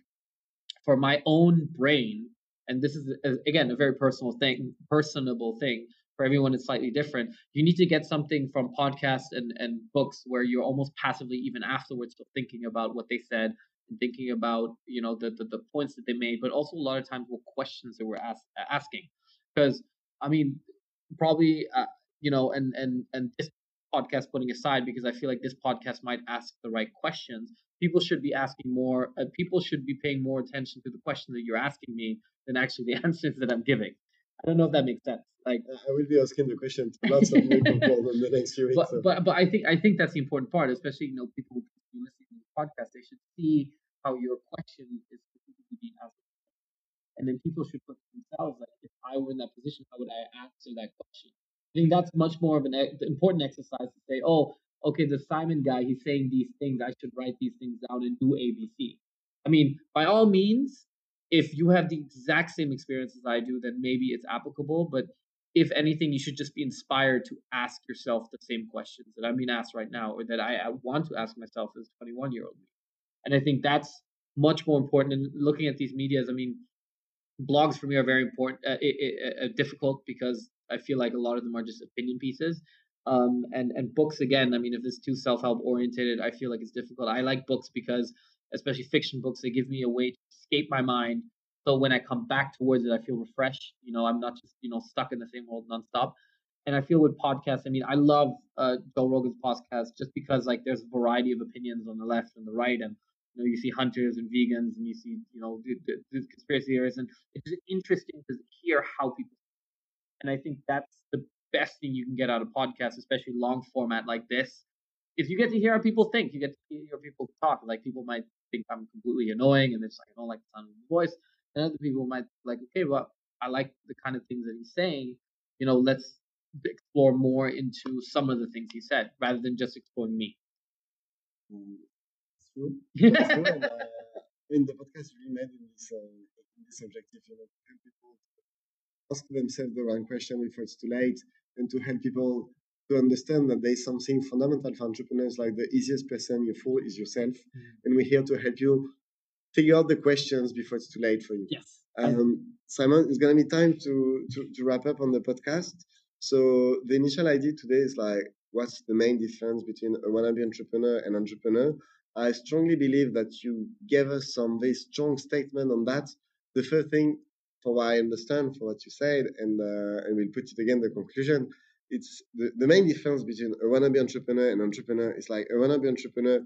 for my own brain, and this is again a very personal thing, personable thing. For everyone, it's slightly different. You need to get something from podcasts and, and books where you're almost passively, even afterwards, still thinking about what they said, and thinking about you know the, the, the points that they made, but also a lot of times what questions they were ask, asking. Because I mean, probably uh, you know, and and and this podcast putting aside, because I feel like this podcast might ask the right questions. People should be asking more. Uh, people should be paying more attention to the questions that you're asking me than actually the answers that I'm giving. I don't know if that makes sense. Like I will be asking the question to lots of new people in the next few weeks. But, so. but but I think I think that's the important part, especially you know people listening to the podcast. They should see how your question is specifically being asked. And then people should put themselves like, if I were in that position, how would I answer that question? I think that's much more of an important exercise to say, oh, okay, the Simon guy, he's saying these things. I should write these things down and do ABC. I mean, by all means, if you have the exact same experience as I do, then maybe it's applicable. But if anything, you should just be inspired to ask yourself the same questions that I'm being asked right now, or that I, I want to ask myself as a 21 year old. And I think that's much more important. And looking at these medias, I mean, blogs for me are very important, uh, uh, uh, difficult because I feel like a lot of them are just opinion pieces. Um, and and books again. I mean, if it's too self help oriented, I feel like it's difficult. I like books because, especially fiction books, they give me a way to escape my mind. So when I come back towards it, I feel refreshed. You know, I'm not just you know stuck in the same world nonstop. And I feel with podcasts, I mean, I love uh, Joe Rogan's podcast just because like there's a variety of opinions on the left and the right, and you know, you see hunters and vegans, and you see, you know, the, the, the conspiracy theorists, and it's interesting to hear how people. And I think that's the best thing you can get out of podcasts, especially long format like this. If you get to hear how people think, you get to hear people talk. Like people might think I'm completely annoying, and it's like I don't like the sound of his voice. And other people might like, okay, well, I like the kind of things that he's saying. You know, let's explore more into some of the things he said rather than just exploring me. Mm, it's true. It's true. and, uh, I mean, the podcast really made in this, uh, in this objective, you know, to help people ask themselves the right question before it's too late and to help people to understand that there's something fundamental for entrepreneurs like the easiest person you fool is yourself. Mm. and we're here to help you figure out the questions before it's too late for you. Yes. Um, simon it's going to be time to, to to wrap up on the podcast. So the initial idea today is like what's the main difference between a wannabe entrepreneur and entrepreneur? I strongly believe that you gave us some very strong statement on that. The first thing for what I understand for what you said, and uh, and we'll put it again the conclusion. It's the, the main difference between a wannabe entrepreneur and entrepreneur is like a wannabe entrepreneur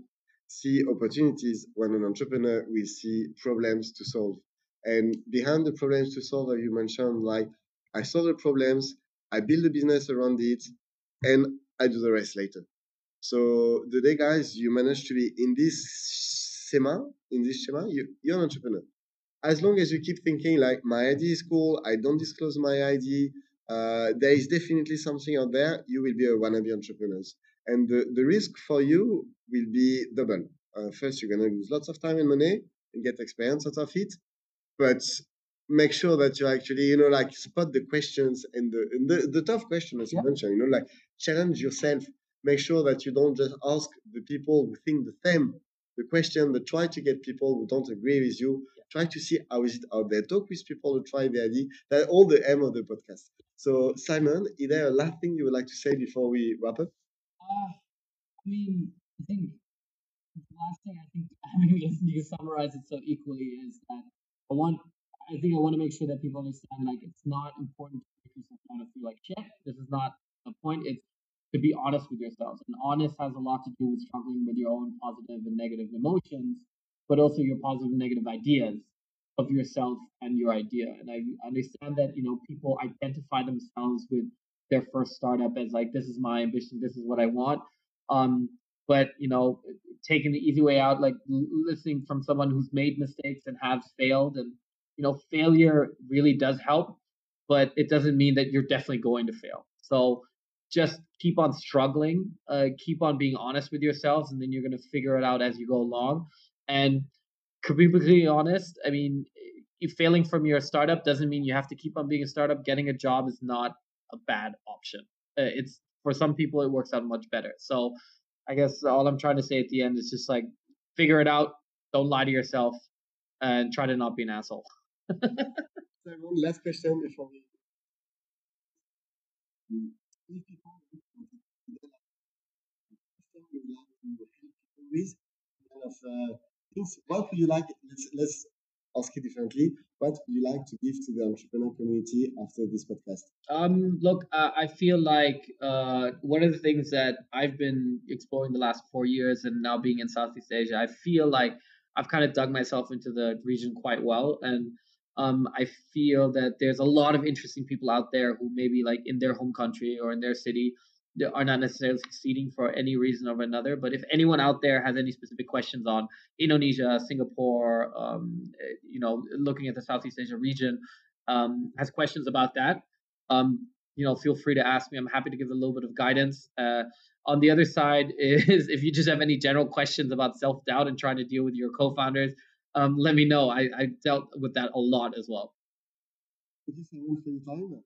see opportunities when an entrepreneur will see problems to solve. And behind the problems to solve, as you mentioned, like I solve the problems, I build a business around it, and I do the rest later. So the day, guys, you manage to be in this schema, in this schema, you, you're an entrepreneur as long as you keep thinking like my ID is cool, I don't disclose my ID, uh, there is definitely something out there, you will be a wannabe entrepreneur. And the, the risk for you will be double. Uh, first, you're going to lose lots of time and money and get experience out of it. But make sure that you actually, you know, like spot the questions and the, and the, the tough questions, as yeah. you mentioned, you know, like challenge yourself. Make sure that you don't just ask the people who think the same the question, but try to get people who don't agree with you try to see how is it out there. Talk with people who try the idea. That's all the aim of the podcast. So, Simon, is there a last thing you would like to say before we wrap up? Uh, I mean, I think the last thing I think I mean you summarize it so equally is that I want I think I want to make sure that people understand like it's not important to make yourself want to feel like shit. This is not the point. It's to be honest with yourselves. And honest has a lot to do with struggling with your own positive and negative emotions but also your positive and negative ideas of yourself and your idea. And I understand that, you know, people identify themselves with their first startup as like, this is my ambition, this is what I want. Um, but, you know, taking the easy way out, like listening from someone who's made mistakes and has failed and, you know, failure really does help, but it doesn't mean that you're definitely going to fail. So just keep on struggling, uh, keep on being honest with yourselves, and then you're going to figure it out as you go along. And to be completely honest, I mean, if failing from your startup doesn't mean you have to keep on being a startup. Getting a job is not a bad option. Uh, it's for some people it works out much better. So I guess all I'm trying to say at the end is just like figure it out. Don't lie to yourself, and try to not be an asshole. one last question before we. Of uh, things, what would you like? Let's, let's ask it differently. What would you like to give to the entrepreneur community after this podcast? Um, look, uh, I feel like uh, one of the things that I've been exploring the last four years and now being in Southeast Asia, I feel like I've kind of dug myself into the region quite well. And um, I feel that there's a lot of interesting people out there who maybe like in their home country or in their city are not necessarily succeeding for any reason or another. But if anyone out there has any specific questions on Indonesia, Singapore, um, eh, you know, looking at the Southeast Asia region, um, has questions about that, um, you know, feel free to ask me. I'm happy to give a little bit of guidance. Uh, on the other side is if you just have any general questions about self doubt and trying to deal with your co-founders, um, let me know. I, I dealt with that a lot as well. Thank you so much for your time.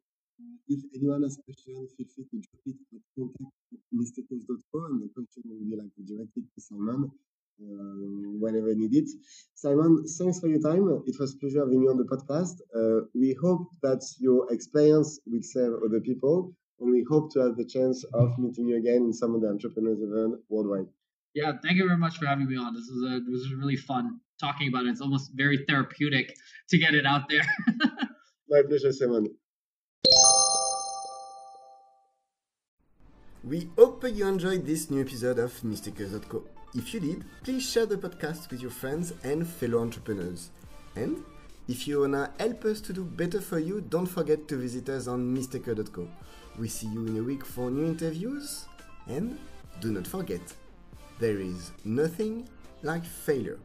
If anyone has questions, feel free to drop it at contact at mistakers.co and the question will be like directed to Simon uh, whenever needed. Simon, thanks for your time. It was a pleasure having you on the podcast. Uh, we hope that your experience will serve other people and we hope to have the chance of meeting you again in some of the entrepreneurs event worldwide. Yeah, thank you very much for having me on. This was a this was really fun talking about it. It's almost very therapeutic to get it out there. My pleasure, Simon. We hope you enjoyed this new episode of Mistakers.co. If you did, please share the podcast with your friends and fellow entrepreneurs. And if you wanna help us to do better for you, don't forget to visit us on Mistaker.co. We see you in a week for new interviews, and do not forget, there is nothing like failure.